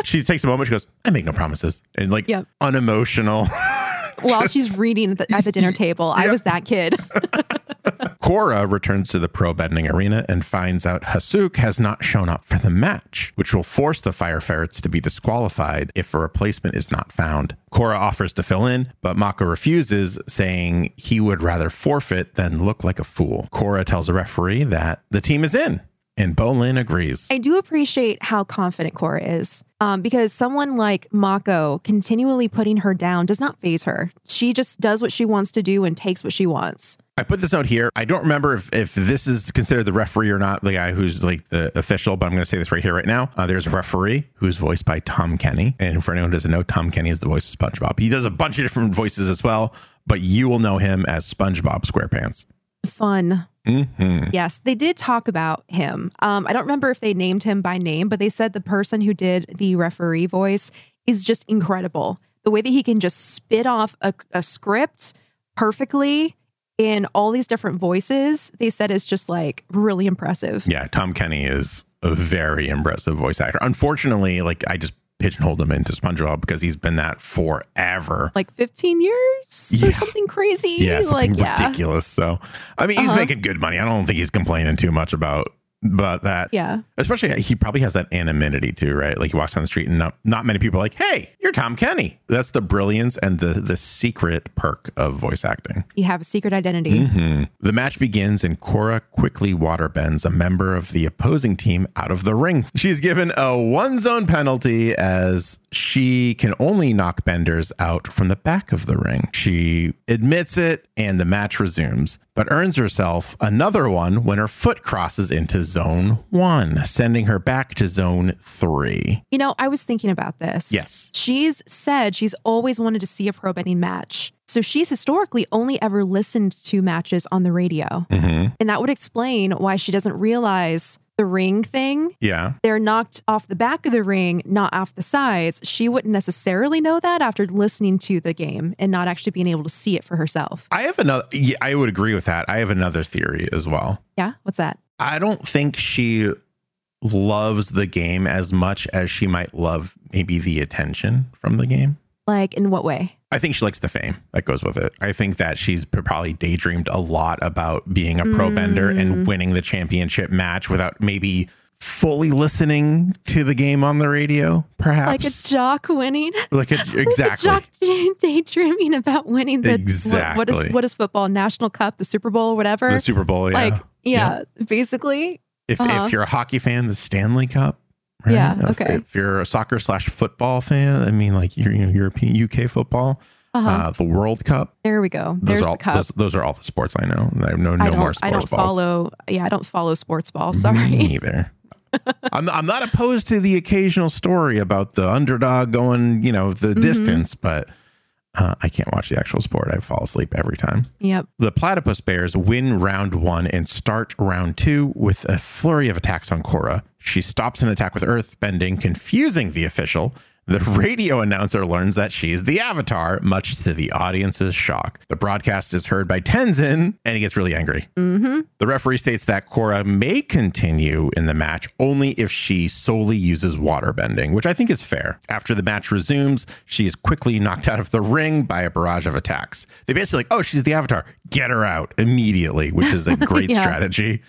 Speaker 1: she takes a moment, she goes, I make no promises. And like
Speaker 2: Yep.
Speaker 1: unemotional.
Speaker 2: While she's reading at the, at the dinner table, I was that kid.
Speaker 1: Korra returns to the pro bending arena and finds out Hasook has not shown up for the match, which will force the Fire Ferrets to be disqualified if a replacement is not found. Korra offers to fill in, but Mako refuses, saying he would rather forfeit than look like a fool. Korra tells a referee that the team is in, and Bolin agrees.
Speaker 2: I do appreciate how confident Korra is. Um, because someone like Mako continually putting her down does not faze her. She just does what she wants to do and takes what she wants.
Speaker 1: I put this note here. I don't remember if, if this is considered the referee or not, the guy who's like the official, but I'm going to say this right here, right now. Uh, there's a referee who's voiced by Tom Kenny. And for anyone who doesn't know, Tom Kenny is the voice of SpongeBob. He does a bunch of different voices as well, but you will know him as SpongeBob SquarePants.
Speaker 2: Fun.
Speaker 1: hmm
Speaker 2: Yes, they did talk about him. Um, I don't remember if they named him by name, but they said the person who did the referee voice is just incredible. The way that he can just spit off a, a script perfectly in all these different voices, they said is just like really impressive.
Speaker 1: Yeah, Tom Kenny is a very impressive voice actor. Unfortunately, like I just pigeonholed him into SpongeBob because he's been that forever.
Speaker 2: Like 15 years or something crazy.
Speaker 1: Yeah, something
Speaker 2: like, yeah.
Speaker 1: ridiculous. So, I mean, he's
Speaker 2: Uh-huh.
Speaker 1: making good money. I don't think he's complaining too much about about that.
Speaker 2: Yeah.
Speaker 1: Especially, he probably has that anonymity too, right? Like he walks down the street and not, not many people are like, "Hey, you're Tom Kenny." That's the brilliance and the the secret perk of voice acting.
Speaker 2: You have a secret identity.
Speaker 1: Mhm. The match begins and Korra quickly waterbends a member of the opposing team out of the ring. She's given a one zone penalty as she can only knock benders out from the back of the ring. She admits it and the match resumes, but earns herself another one when her foot crosses into zone one, sending her back to zone three.
Speaker 2: You know, I was thinking about this.
Speaker 1: Yes.
Speaker 2: She's said she's always wanted to see a pro bending match. So she's historically only ever listened to matches on the radio.
Speaker 1: hmm
Speaker 2: And that would explain why she doesn't realize the ring thing.
Speaker 1: Yeah.
Speaker 2: They're knocked off the back of the ring, not off the sides. She wouldn't necessarily know that after listening to the game and not actually being able to see it for herself.
Speaker 1: I have another, yeah, I would agree with that. I have another theory as well.
Speaker 2: Yeah? What's that?
Speaker 1: I don't think she loves the game as much as she might love maybe the attention from the game.
Speaker 2: Like, in what way?
Speaker 1: I think she likes the fame that goes with it. I think that she's probably daydreamed a lot about being a pro bender
Speaker 2: Mm.
Speaker 1: and winning the championship match without maybe fully listening to the game on the radio, perhaps.
Speaker 2: Like a jock winning?
Speaker 1: Like a- exactly.
Speaker 2: Like a jock daydreaming about winning the what- what is what is football? National Cup, the Super Bowl, whatever.
Speaker 1: the Super Bowl, yeah.
Speaker 2: Like, yeah, basically.
Speaker 1: if
Speaker 2: uh-huh.
Speaker 1: if you're a hockey fan, the Stanley Cup. Right?
Speaker 2: Yeah,
Speaker 1: If-
Speaker 2: okay.
Speaker 1: If you're a soccer slash football fan, I mean, like you're, you know, European UK football,
Speaker 2: Uh-huh.
Speaker 1: uh, the World Cup.
Speaker 2: there we go.
Speaker 1: Those
Speaker 2: There's
Speaker 1: are all
Speaker 2: the cup.
Speaker 1: Those, those are all the sports I know. I know no
Speaker 2: I
Speaker 1: more sports
Speaker 2: I don't
Speaker 1: balls.
Speaker 2: follow. Yeah, I don't follow sports ball.
Speaker 1: Me
Speaker 2: Sorry.
Speaker 1: neither. I'm I'm not opposed to the occasional story about the underdog going, you know, the
Speaker 2: Mm-hmm.
Speaker 1: distance, but uh, I can't watch the actual sport. I fall asleep every time.
Speaker 2: Yep.
Speaker 1: The Platypus Bears win round one and start round two with a flurry of attacks on Korra. She stops an attack with earth bending, confusing the official. The radio announcer learns that she's the Avatar, much to the audience's shock. The broadcast is heard by Tenzin, and he gets really angry.
Speaker 2: Mm-hmm.
Speaker 1: The referee states that Korra may continue in the match only if she solely uses water bending, which I think is fair. After the match resumes, she is quickly knocked out of the ring by a barrage of attacks. They basically like, oh, she's the Avatar. Get her out immediately, which is a great
Speaker 2: Yeah.
Speaker 1: strategy.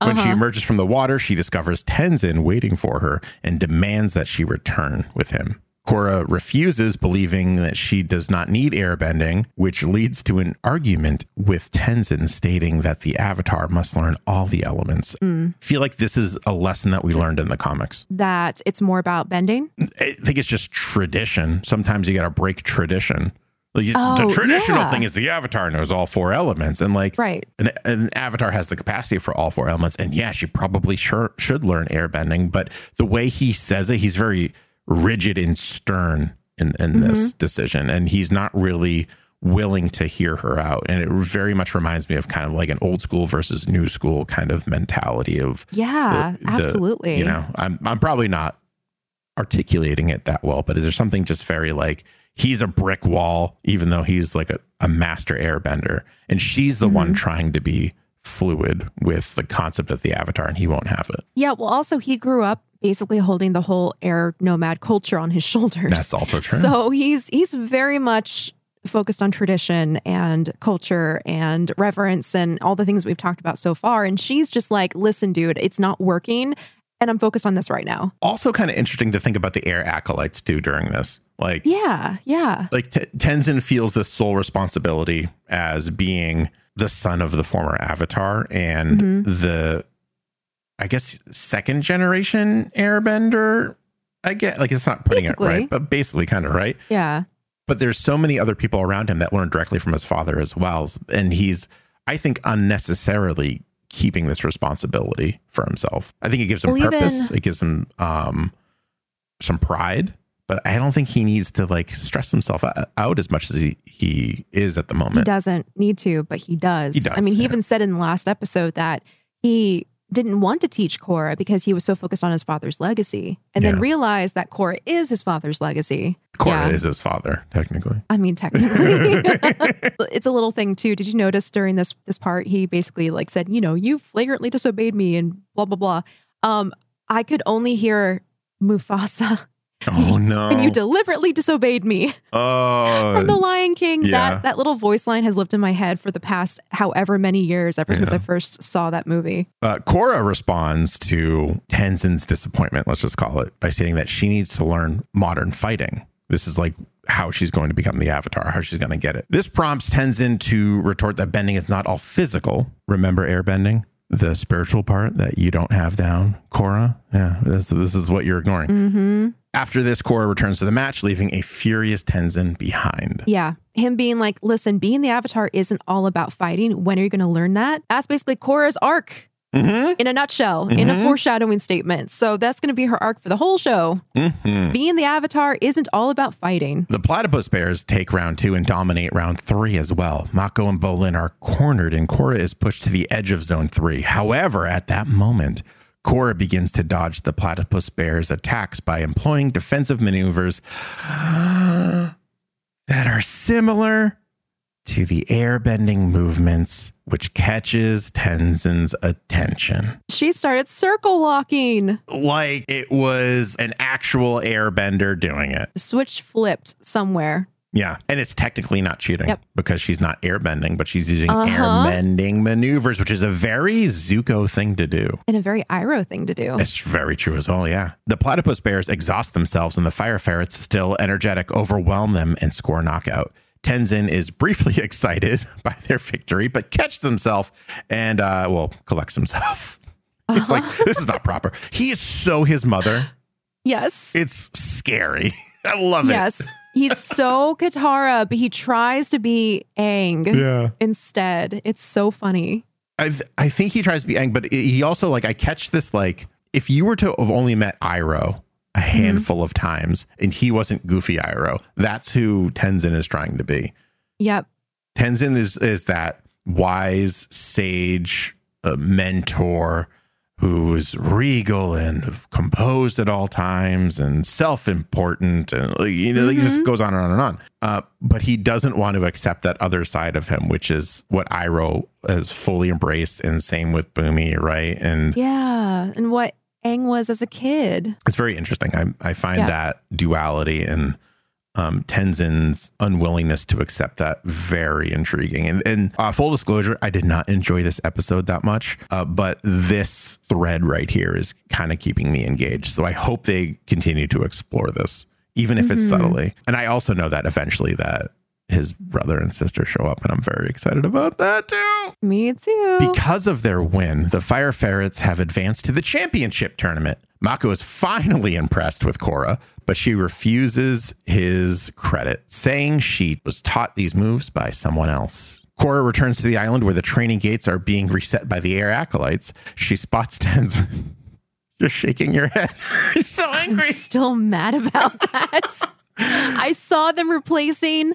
Speaker 1: When she
Speaker 2: Uh-huh.
Speaker 1: emerges from the water, she discovers Tenzin waiting for her and demands that she return with him. Korra refuses, believing that she does not need airbending, which leads to an argument with Tenzin stating that the Avatar must learn all the elements.
Speaker 2: Mm.
Speaker 1: feel like this is a lesson that we learned in the comics.
Speaker 2: That it's more about bending.
Speaker 1: I think it's just tradition. Sometimes you got to break tradition. Like,
Speaker 2: Oh,
Speaker 1: the traditional
Speaker 2: yeah.
Speaker 1: thing is the Avatar knows all four elements, and like
Speaker 2: Right.
Speaker 1: an, an avatar has the capacity for all four elements and yeah she probably sure should learn airbending but the way he says it he's very rigid and stern in, in mm-hmm. this decision and he's not really willing to hear her out. And it very much reminds me of kind of like an old school versus new school kind of mentality of
Speaker 2: Yeah,
Speaker 1: the- the-
Speaker 2: absolutely.
Speaker 1: you know, I'm I'm probably not articulating it that well, but is there something just very like he's a brick wall, even though he's like a, a master airbender, and she's the one
Speaker 2: Mhm.
Speaker 1: trying to be fluid with the concept of the avatar, and he won't have it.
Speaker 2: Yeah, well, also, he grew up basically holding the whole air nomad culture on his shoulders.
Speaker 1: That's also true.
Speaker 2: So he's he's very much focused on tradition and culture and reverence and all the things we've talked about so far. And she's just like, listen, dude, it's not working. And I'm focused on this right now.
Speaker 1: also, kind of interesting to think about the air acolytes too during this. Like,
Speaker 2: Yeah, yeah.
Speaker 1: like T- Tenzin feels this sole responsibility as being the son of the former Avatar and
Speaker 2: Mhm.
Speaker 1: the, I guess, second generation Airbender. I get like it's not putting
Speaker 2: Basically.
Speaker 1: it right, but basically kind of right.
Speaker 2: Yeah.
Speaker 1: But there's so many other people around him that learn directly from his father as well, and he's, I think, unnecessarily keeping this responsibility for himself. I think it gives him
Speaker 2: Well,
Speaker 1: purpose.
Speaker 2: even-
Speaker 1: It gives him um, some pride, but I don't think he needs to like stress himself out as much as he, he is at the moment.
Speaker 2: He doesn't need to, but he does.
Speaker 1: He does,
Speaker 2: I mean, he
Speaker 1: yeah.
Speaker 2: even said in the last episode that he didn't want to teach Korra because he was so focused on his father's legacy and
Speaker 1: Yeah.
Speaker 2: then realized that Korra is his father's legacy.
Speaker 1: Korra
Speaker 2: Yeah.
Speaker 1: is his father, technically.
Speaker 2: I mean, technically, it's a little thing too. Did you notice during this this part, he basically like said, you know, you flagrantly disobeyed me and blah blah blah. Um, I could only hear Mufasa,
Speaker 1: Oh no!
Speaker 2: and you deliberately disobeyed me
Speaker 1: oh,
Speaker 2: from The Lion King.
Speaker 1: yeah.
Speaker 2: That that little voice line has lived in my head for the past however many years, ever since I first saw that movie.
Speaker 1: Uh, Korra responds to Tenzin's disappointment, let's just call it, by stating that she needs to learn modern fighting. This is like how she's going to become the Avatar, how she's going to get it. This prompts Tenzin to retort that bending is not all physical. Remember airbending? The spiritual part that you don't have down, Korra? Yeah, this, this is what you're ignoring.
Speaker 2: Mm-hmm.
Speaker 1: After this, Korra returns to the match, leaving a furious Tenzin behind.
Speaker 2: Yeah. Him being like, listen, being the Avatar isn't all about fighting. When are you going to learn that? That's basically Korra's arc
Speaker 1: Mm-hmm.
Speaker 2: in a nutshell, in a
Speaker 1: Mhm.
Speaker 2: foreshadowing statement. So that's going to be her arc for the whole show.
Speaker 1: Mm-hmm.
Speaker 2: Being the Avatar isn't all about fighting.
Speaker 1: The Platypus Bears take round two and dominate round three as well. Mako and Bolin are cornered, and Korra is pushed to the edge of zone three. However, at that moment, Korra begins to dodge the Platypus Bears' attacks by employing defensive maneuvers that are similar to the airbending movements, which catches Tenzin's attention.
Speaker 2: She started circle walking.
Speaker 1: Like it was an actual airbender doing it.
Speaker 2: Switch flipped somewhere.
Speaker 1: Yeah. And it's technically not cheating
Speaker 2: Yep.
Speaker 1: because she's not airbending, but she's using
Speaker 2: Uh-huh.
Speaker 1: airbending maneuvers, which is a very Zuko thing to do.
Speaker 2: And a very Iroh thing to do.
Speaker 1: It's very true as well, yeah. The platypus bears exhaust themselves and the fire ferrets, still energetic, overwhelm them and score knockout. Tenzin is briefly excited by their victory, but catches himself and, uh, well, collects himself. It's like, this is not proper. He is so his mother.
Speaker 2: Yes.
Speaker 1: It's scary. I love it.
Speaker 2: yes. He's so Katara, but he tries to be Aang.
Speaker 1: Yeah.
Speaker 2: instead. It's so funny.
Speaker 1: I I think he tries to be Aang, but he also like I catch this like if you were to have only met Iroh a handful of times and he wasn't goofy Iroh, that's who Tenzin is trying to be.
Speaker 2: Yep.
Speaker 1: Tenzin is is that wise sage uh, mentor who is regal and composed at all times and self-important and you know he just
Speaker 2: Mhm.
Speaker 1: goes on and on and on uh, but he doesn't want to accept that other side of him which is what Iroh has fully embraced and same with Bumi right and
Speaker 2: Yeah. And what Aang was as a kid.
Speaker 1: it's very interesting I, I find
Speaker 2: Yeah.
Speaker 1: that duality and um, Tenzin's unwillingness to accept that very intriguing. And, and uh, full disclosure, I did not enjoy this episode that much, uh, but this thread right here is kind of keeping me engaged. So I hope they continue to explore this, even if it's
Speaker 2: Mhm.
Speaker 1: subtly. And I also know that eventually that his brother and sister show up, and I'm very excited about that too.
Speaker 2: Me too.
Speaker 1: Because of their win, the Fire Ferrets have advanced to the championship tournament. Mako is finally impressed with Korra, but she refuses his credit, saying she was taught these moves by someone else. Korra returns to the island where the training gates are being reset by the air acolytes. She spots Tenzin. You're shaking your head. You're so
Speaker 2: I'm
Speaker 1: angry.
Speaker 2: still mad about that. I saw them replacing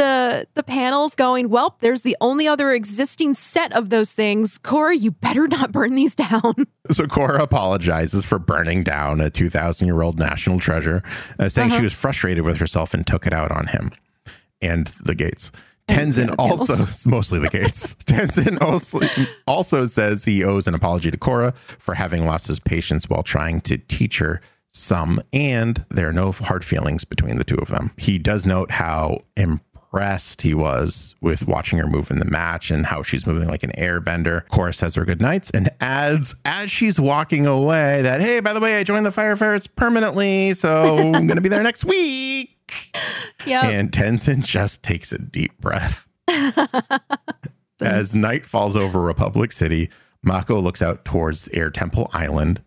Speaker 2: the the panels going, well, there's the only other existing set of those things. Korra, you better not burn these down.
Speaker 1: So Korra apologizes for burning down a 2,000 year old national treasure, uh, saying
Speaker 2: Uh-huh.
Speaker 1: she was frustrated with herself and took it out on him and the gates. Tenzin also, mostly the gates. Tenzin also, also says he owes an apology to Korra for having lost his patience while trying to teach her some, and there are no hard feelings between the two of them. He does note how impressed he was with watching her move in the match and how she's moving like an airbender. Korra says her good nights and adds, as she's walking away, that, hey, by the way, I joined the Fire Ferrets permanently, so I'm going to be there next week.
Speaker 2: Yeah.
Speaker 1: And Tenzin just takes a deep breath. As night falls over Republic City, Mako looks out towards Air Temple Island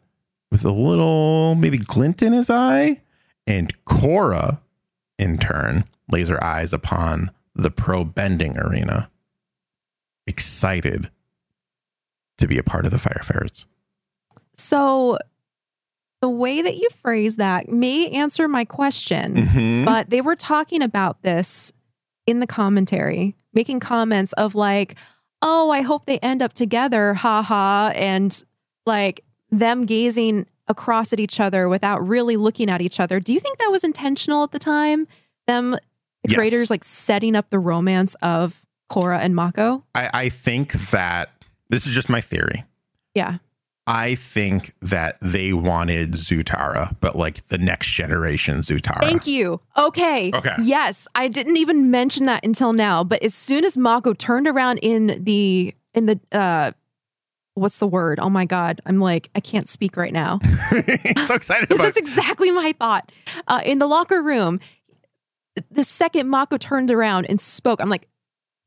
Speaker 1: with a little maybe glint in his eye. And Korra, in turn, lays her eyes upon the pro bending arena, excited to be a part of the Fire Ferrets.
Speaker 2: So the way that you phrase that may answer my question,
Speaker 1: Mhm.
Speaker 2: but they were talking about this in the commentary, making comments of like, oh, I hope they end up together, haha, and like them gazing across at each other without really looking at each other. Do you think that was intentional at the time? Them, the
Speaker 1: Yes.
Speaker 2: creators, like setting up the romance of Korra and Mako?
Speaker 1: I, I think that this is just my theory.
Speaker 2: Yeah.
Speaker 1: I think that they wanted Zutara, but like the next generation Zutara.
Speaker 2: Thank you. Okay.
Speaker 1: Okay.
Speaker 2: Yes, I didn't even mention that until now, but as soon as Mako turned around in the in the uh what's the word? Oh my god, I'm like I can't speak right now.
Speaker 1: so excited about
Speaker 2: that's exactly my thought. Uh, in the locker room, the second Mako turned around and spoke, I'm like,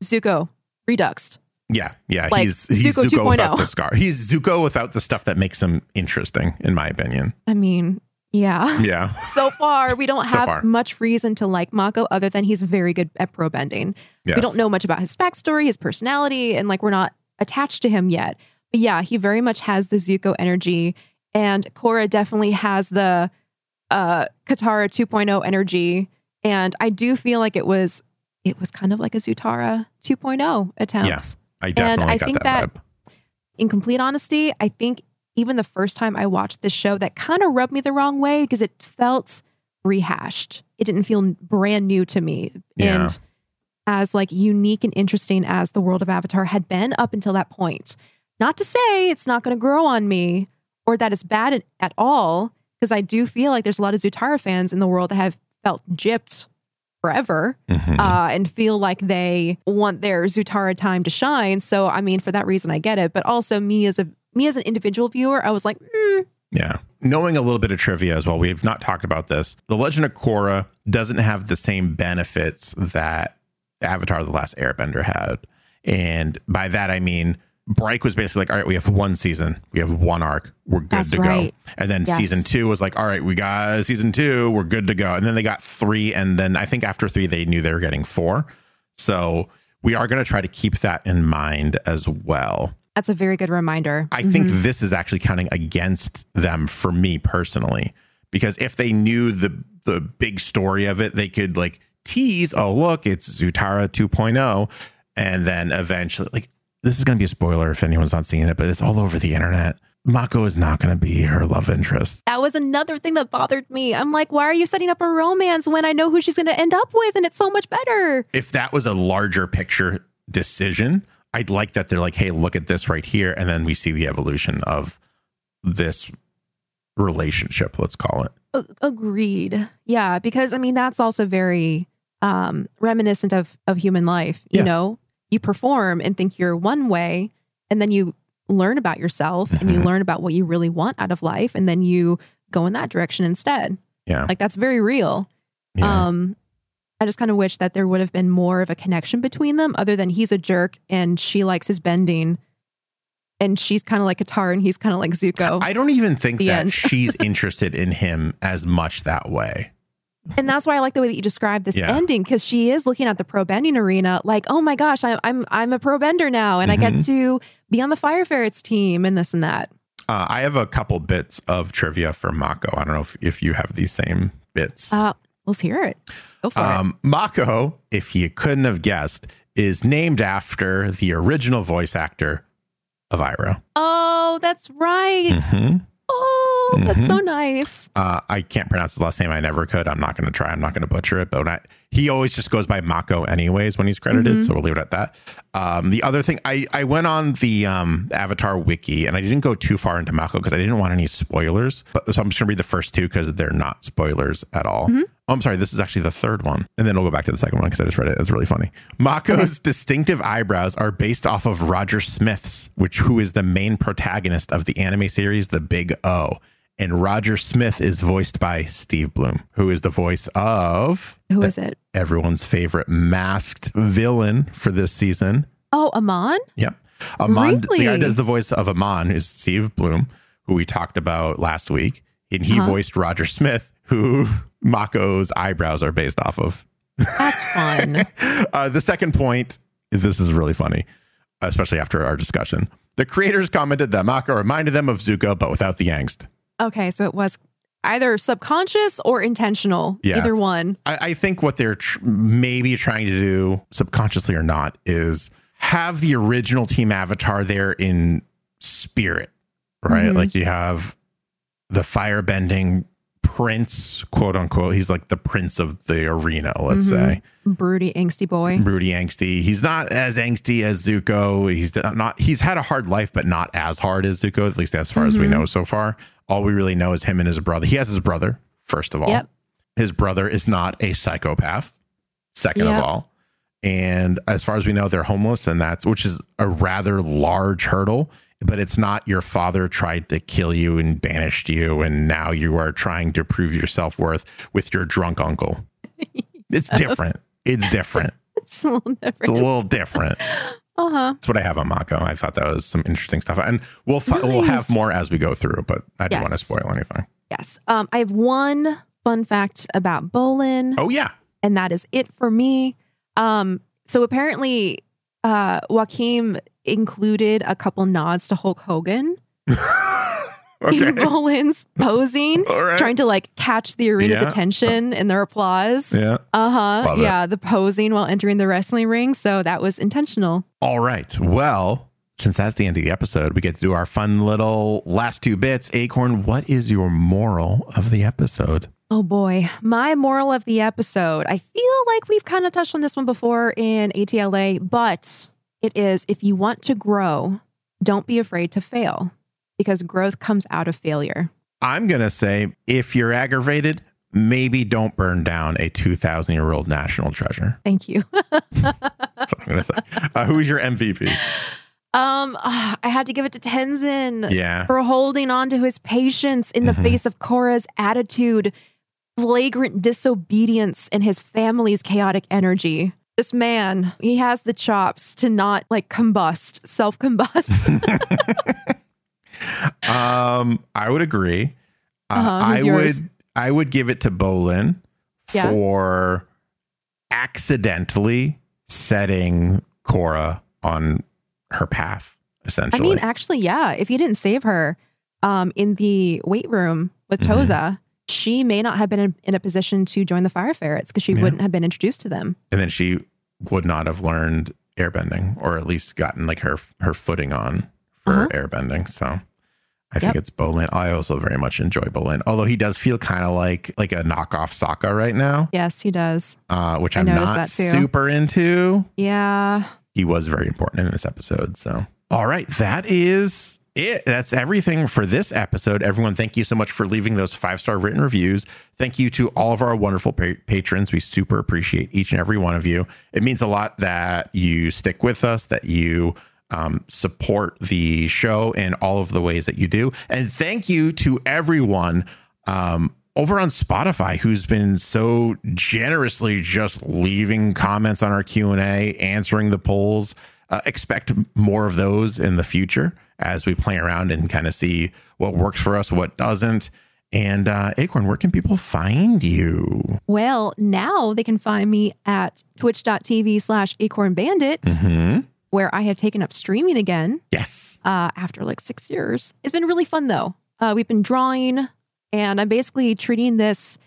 Speaker 2: Zuko, reduxed.
Speaker 1: Yeah, yeah.
Speaker 2: Like
Speaker 1: he's he's
Speaker 2: Zuko
Speaker 1: Zuko, without
Speaker 2: 2.0.
Speaker 1: the scar. He's Zuko without the stuff that makes him interesting, in my opinion.
Speaker 2: I mean, yeah.
Speaker 1: Yeah.
Speaker 2: So far, we don't have
Speaker 1: far.
Speaker 2: much reason to like Mako other than he's very good at pro bending.
Speaker 1: Yes.
Speaker 2: We don't know much about his backstory, his personality, and like we're not attached to him yet. But yeah, he very much has the Zuko energy, and Korra definitely has the uh Katara 2.0 energy. And I do feel like it was it was kind of like a Zutara 2.0 attempt.
Speaker 1: Yeah. I definitely
Speaker 2: I
Speaker 1: got
Speaker 2: think
Speaker 1: that,
Speaker 2: that-
Speaker 1: vibe.
Speaker 2: In complete honesty, I think even the first time I watched this show, that kind of rubbed me the wrong way because it felt rehashed. It didn't feel brand new to me.
Speaker 1: Yeah.
Speaker 2: And as like unique and interesting as the world of Avatar had been up until that point. Not to say it's not going to grow on me or that it's bad at, at all, because I do feel like there's a lot of Zutara fans in the world that have felt gypped forever
Speaker 1: Mhm.
Speaker 2: uh, and feel like they want their Zutara time to shine. So, I mean, for that reason, I get it. But also, me as a me as an individual viewer, I was like, mm,
Speaker 1: Yeah. Knowing a little bit of trivia as well, we have not talked about this. The Legend of Korra doesn't have the same benefits that Avatar The Last Airbender had. And by that, I mean, Bryke was basically like, all right, we have one season, we have one arc, we're good
Speaker 2: That's
Speaker 1: to
Speaker 2: right.
Speaker 1: go. And then
Speaker 2: Yes.
Speaker 1: season two was like, all right, we got season two, we're good to go. And then they got three. And then I think after three, they knew they were getting four. So we are going to try to keep that in mind as well.
Speaker 2: that's a very good reminder.
Speaker 1: I think mm-hmm. this is actually counting against them for me personally, because if they knew the the big story of it, they could like tease, oh look, it's Zutara 2.0, and then eventually, like this is going to be a spoiler if anyone's not seeing it, but it's all over the internet. Mako is not going to be her love interest.
Speaker 2: That was another thing that bothered me. I'm like, why are you setting up a romance when I know who she's going to end up with and it's so much better?
Speaker 1: If that was a larger picture decision, I'd like that they're like, hey, look at this right here, and then we see the evolution of this relationship. Let's call it.
Speaker 2: A- agreed. Yeah, because I mean that's also very um reminiscent of of human life, you
Speaker 1: Yeah.
Speaker 2: know. You perform and think you're one way and then you learn about yourself and you learn about what you really want out of life and then you go in that direction instead.
Speaker 1: Yeah.
Speaker 2: Like that's very real.
Speaker 1: Yeah.
Speaker 2: Um I just kind of wish that there would have been more of a connection between them other than he's a jerk and she likes his bending and she's kind of like Katara and he's kind of like Zuko.
Speaker 1: I don't even think that she's interested in him as much that way.
Speaker 2: And that's why I like the way that you describe this
Speaker 1: Yeah.
Speaker 2: ending because she is looking at the pro bending arena like, oh my gosh, I, I'm I'm a pro bender now, and I
Speaker 1: Mm-hmm.
Speaker 2: get to be on the Fire Ferrets team and this and that.
Speaker 1: Uh, I have a couple bits of trivia for Mako. I don't know if, if you have these same bits.
Speaker 2: Uh, Let's hear it. Go for it.
Speaker 1: Um, Mako, if you couldn't have guessed, is named after the original voice actor of Iroh.
Speaker 2: Oh, that's right.
Speaker 1: Mhm.
Speaker 2: Oh, that's so nice.
Speaker 1: Uh, I can't pronounce his last name. I never could. I'm not going to try. I'm not going to butcher it. But when I, he always just goes by Mako, anyways, when he's credited. So we'll leave it at that. Um, the other thing, I, I went on the um, Avatar wiki and I didn't go too far into Mako because I didn't want any spoilers. But so I'm just going to read the first two because they're not spoilers at all. Oh, I'm sorry. This is actually the third one. And then we'll go back to the second one because I just read it. It's really funny. Mako's distinctive eyebrows are based off of Roger Smith's, which who is the main protagonist of the anime series The Big O. And Roger Smith is voiced by Steve Blum, who is the voice of
Speaker 2: Who is it?
Speaker 1: everyone's favorite masked villain for this season.
Speaker 2: Oh, Amon?
Speaker 1: Yep. Amon, the guy does the voice of Amon is Steve Blum, who we talked about last week. And he
Speaker 2: Uh-huh.
Speaker 1: voiced Roger Smith, who Mako's eyebrows are based off of.
Speaker 2: That's fun.
Speaker 1: Uh, the second point, this is really funny, especially after our discussion. The creators commented that Mako reminded them of Zuko, but without the angst.
Speaker 2: okay, so it was either subconscious or intentional.
Speaker 1: Yeah.
Speaker 2: Either one.
Speaker 1: I, I think what they're tr- maybe trying to do, subconsciously or not, is have the original Team Avatar there in spirit, right?
Speaker 2: Mhm.
Speaker 1: Like you have the firebending prince, quote unquote. He's like the prince of the arena, let's
Speaker 2: Mhm.
Speaker 1: say.
Speaker 2: Broody, angsty boy.
Speaker 1: Broody, angsty. He's not as angsty as Zuko. He's not. He's had a hard life, but not as hard as Zuko. At least as far as we
Speaker 2: Mhm.
Speaker 1: know so far. All we really know is him and his brother. He has his brother first of all.
Speaker 2: Yep.
Speaker 1: His brother is not a psychopath. Second
Speaker 2: Yep.
Speaker 1: of all, and as far as we know, they're homeless, and that's which is a rather large hurdle. But it's not your father tried to kill you and banished you, and now you are trying to prove your self worth with your drunk uncle. It's different. It's different.
Speaker 2: It's a little different.
Speaker 1: It's a little different.
Speaker 2: Uh huh.
Speaker 1: That's what I have on Mako. I thought that was some interesting stuff, and we'll fi- we'll have more as we go through. But I didn't
Speaker 2: Yes.
Speaker 1: want to spoil anything.
Speaker 2: Yes. Um, I have one fun fact about Bolin.
Speaker 1: Oh yeah,
Speaker 2: and that is it for me. Um, so apparently, uh, Joaquin included a couple nods to Hulk Hogan
Speaker 1: okay,
Speaker 2: in Bolin's posing,
Speaker 1: right.
Speaker 2: trying to like catch the arena's
Speaker 1: Yeah.
Speaker 2: attention and their applause.
Speaker 1: yeah.
Speaker 2: Uh huh.
Speaker 1: Love it.
Speaker 2: Yeah, the posing while entering the wrestling ring. So that was intentional.
Speaker 1: All right. Well, since that's the end of the episode, we get to do our fun little last two bits. Acorn, what is your moral of the episode?
Speaker 2: Oh boy. My moral of the episode. I feel like we've kind of touched on this one before in ATLA, but it is if you want to grow, don't be afraid to fail because growth comes out of failure.
Speaker 1: I'm gonna say if you're aggravated, maybe don't burn down a 2,000 year old national treasure.
Speaker 2: Thank you.
Speaker 1: That's what I'm gonna say. Uh, who's your MVP?
Speaker 2: Um, ah, I had to give it to Tenzin
Speaker 1: Yeah.
Speaker 2: for holding on to his patience in the
Speaker 1: Mhm.
Speaker 2: face of Korra's attitude, flagrant disobedience, and his family's chaotic energy. This man, he has the chops to not like combust, self combust.
Speaker 1: Um, I would agree. Uh,
Speaker 2: Uh-huh.
Speaker 1: I
Speaker 2: yours?
Speaker 1: would I would give it to Bolin
Speaker 2: Yeah.
Speaker 1: for accidentally setting Korra on her path, Essentially, I
Speaker 2: mean, actually, yeah, if he didn't save her um, in the weight room with
Speaker 1: Mhm.
Speaker 2: Toza, she may not have been in, in a position to join the Fire Ferrets because she
Speaker 1: Yeah.
Speaker 2: wouldn't have been introduced to them.
Speaker 1: and then she would not have learned airbending or at least gotten like her her footing on for
Speaker 2: Uh-huh.
Speaker 1: airbending. So I think
Speaker 2: Yep.
Speaker 1: it's Bolin. I also very much enjoy Bolin, although he does feel kind of like like a knockoff Sokka right now,
Speaker 2: Yes, he does.
Speaker 1: uh, which
Speaker 2: I
Speaker 1: I'm not
Speaker 2: that
Speaker 1: super into.
Speaker 2: Yeah.
Speaker 1: he was very important in this episode. So, all right, that is it. That's everything for this episode. Everyone, thank you so much for leaving those five star written reviews. Thank you to all of our wonderful pa- patrons. We super appreciate each and every one of you. It means a lot that you stick with us, that you um, support the show in all of the ways that you do. And thank you to everyone. Um, over on Spotify, who's been so generously just leaving comments on our Q and A, answering the polls. Uh, expect more of those in the future as we play around and kind of see what works for us, what doesn't. And uh, Acorn, where can people find you?
Speaker 2: Well, now they can find me at twitch.tv slash acorn bandit,
Speaker 1: Mm-hmm.
Speaker 2: where I have taken up streaming again
Speaker 1: Yes.
Speaker 2: uh, after like six years. It's been really fun though. Uh, we've been drawing, and I'm basically treating this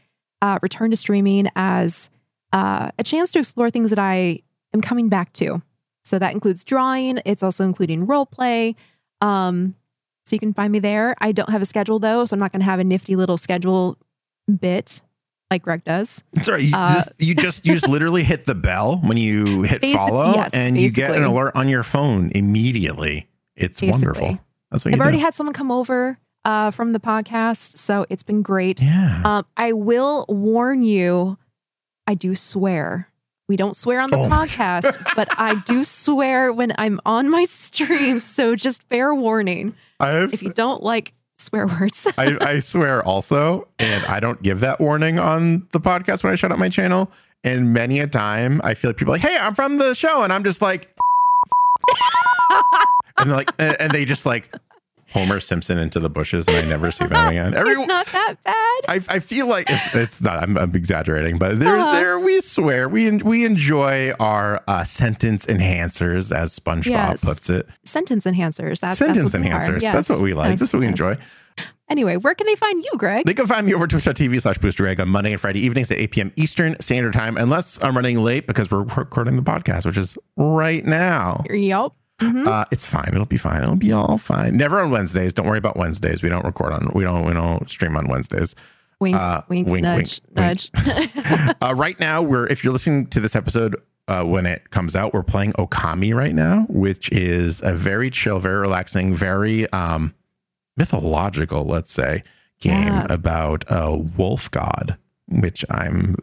Speaker 2: uh, return to streaming as uh, a chance to explore things that I am coming back to. So that includes drawing. It's also including role play. Um, so you can find me there. I don't have a schedule though, so I'm not going to have a nifty little schedule bit like Greg does.
Speaker 1: Sorry, you,
Speaker 2: Uh,
Speaker 1: this- you just you just literally hit the bell when you hit follow,
Speaker 2: yes,
Speaker 1: and you get an alert on your phone immediately. It's
Speaker 2: Basically.
Speaker 1: wonderful. That's what you
Speaker 2: I've already
Speaker 1: do.
Speaker 2: had someone come over uh, from the podcast, so it's been great.
Speaker 1: yeah.
Speaker 2: Um, I will warn you, I do swear. We don't swear on the
Speaker 1: Oh.
Speaker 2: podcast, but I do swear when I'm on my stream. So just fair warning
Speaker 1: I've
Speaker 2: if you don't like swear words.
Speaker 1: I, I swear also, and I don't give that warning on the podcast when I shut up my channel. And many a time, I feel like people like, "Hey, I'm from the show," and I'm just like, and like, and they just like Homer Simpson into the bushes, and I never see them again.
Speaker 2: it's not that bad.
Speaker 1: I, I feel like it's, it's not. I'm, I'm exaggerating, but there,
Speaker 2: Uh-huh.
Speaker 1: there we swear we we enjoy our uh, sentence enhancers, as SpongeBob
Speaker 2: Yes.
Speaker 1: puts it.
Speaker 2: Sentence enhancers. That's
Speaker 1: Sentence
Speaker 2: that's what
Speaker 1: enhancers.
Speaker 2: Yes.
Speaker 1: That's what we like.
Speaker 2: Yes,
Speaker 1: That's what we enjoy.
Speaker 2: Anyway, where can they find you, Greg?
Speaker 1: They can find me over twitch.tv slash boostergreg on Monday and Friday evenings at 8 p.m. Eastern Standard Time, unless I'm running late because we're recording the podcast, which is right now.
Speaker 2: Yup. Mhm.
Speaker 1: Uh, it's fine. It'll be fine. It'll be all fine. Never on Wednesdays. Don't worry about Wednesdays. We don't record on. We don't. We don't stream on Wednesdays.
Speaker 2: wink,
Speaker 1: uh,
Speaker 2: wink,
Speaker 1: wink,
Speaker 2: nudge,
Speaker 1: wink,
Speaker 2: nudge.
Speaker 1: Uh, right now, we're if you're listening to this episode uh, when it comes out, we're playing Okami right now, which is a very chill, very relaxing, very um, mythological, let's say, game
Speaker 2: Yeah.
Speaker 1: about a wolf god, which I'm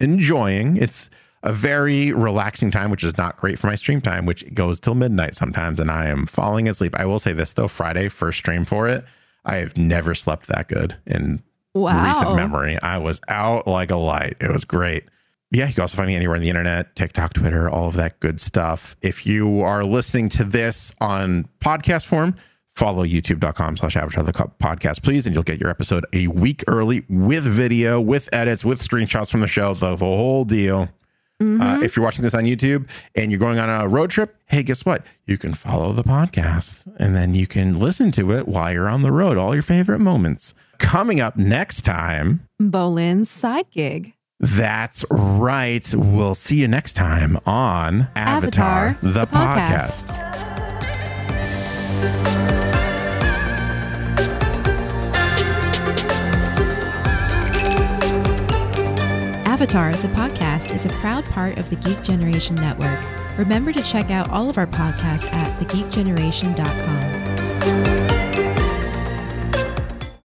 Speaker 1: enjoying. It's a very relaxing time, which is not great for my stream time, which goes till midnight sometimes, and I am falling asleep. I will say this though: Friday, first stream for it, I have never slept that good in recent memory. I was out like a light. It was great. Yeah, you can also find me anywhere on the internet, TikTok, Twitter, all of that good stuff. If you are listening to this on podcast form, follow youtube.com slash avatar the podcast, please, and you'll get your episode a week early with video, with edits, with screenshots from the show, the, the whole deal.
Speaker 2: Mhm.
Speaker 1: Uh, if you're watching this on YouTube and you're going on a road trip, hey, guess what? You can follow the podcast and then you can listen to it while you're on the road, all your favorite moments. Coming up next time,
Speaker 2: Bolin's side gig.
Speaker 1: that's right. We'll see you next time on Avatar,
Speaker 2: Avatar,
Speaker 1: the,
Speaker 2: the
Speaker 1: podcast.
Speaker 2: podcast.
Speaker 3: Avatar, the podcast, is a proud part of the Geek Generation Network. Remember to check out all of our podcasts at thegeekgeneration.com.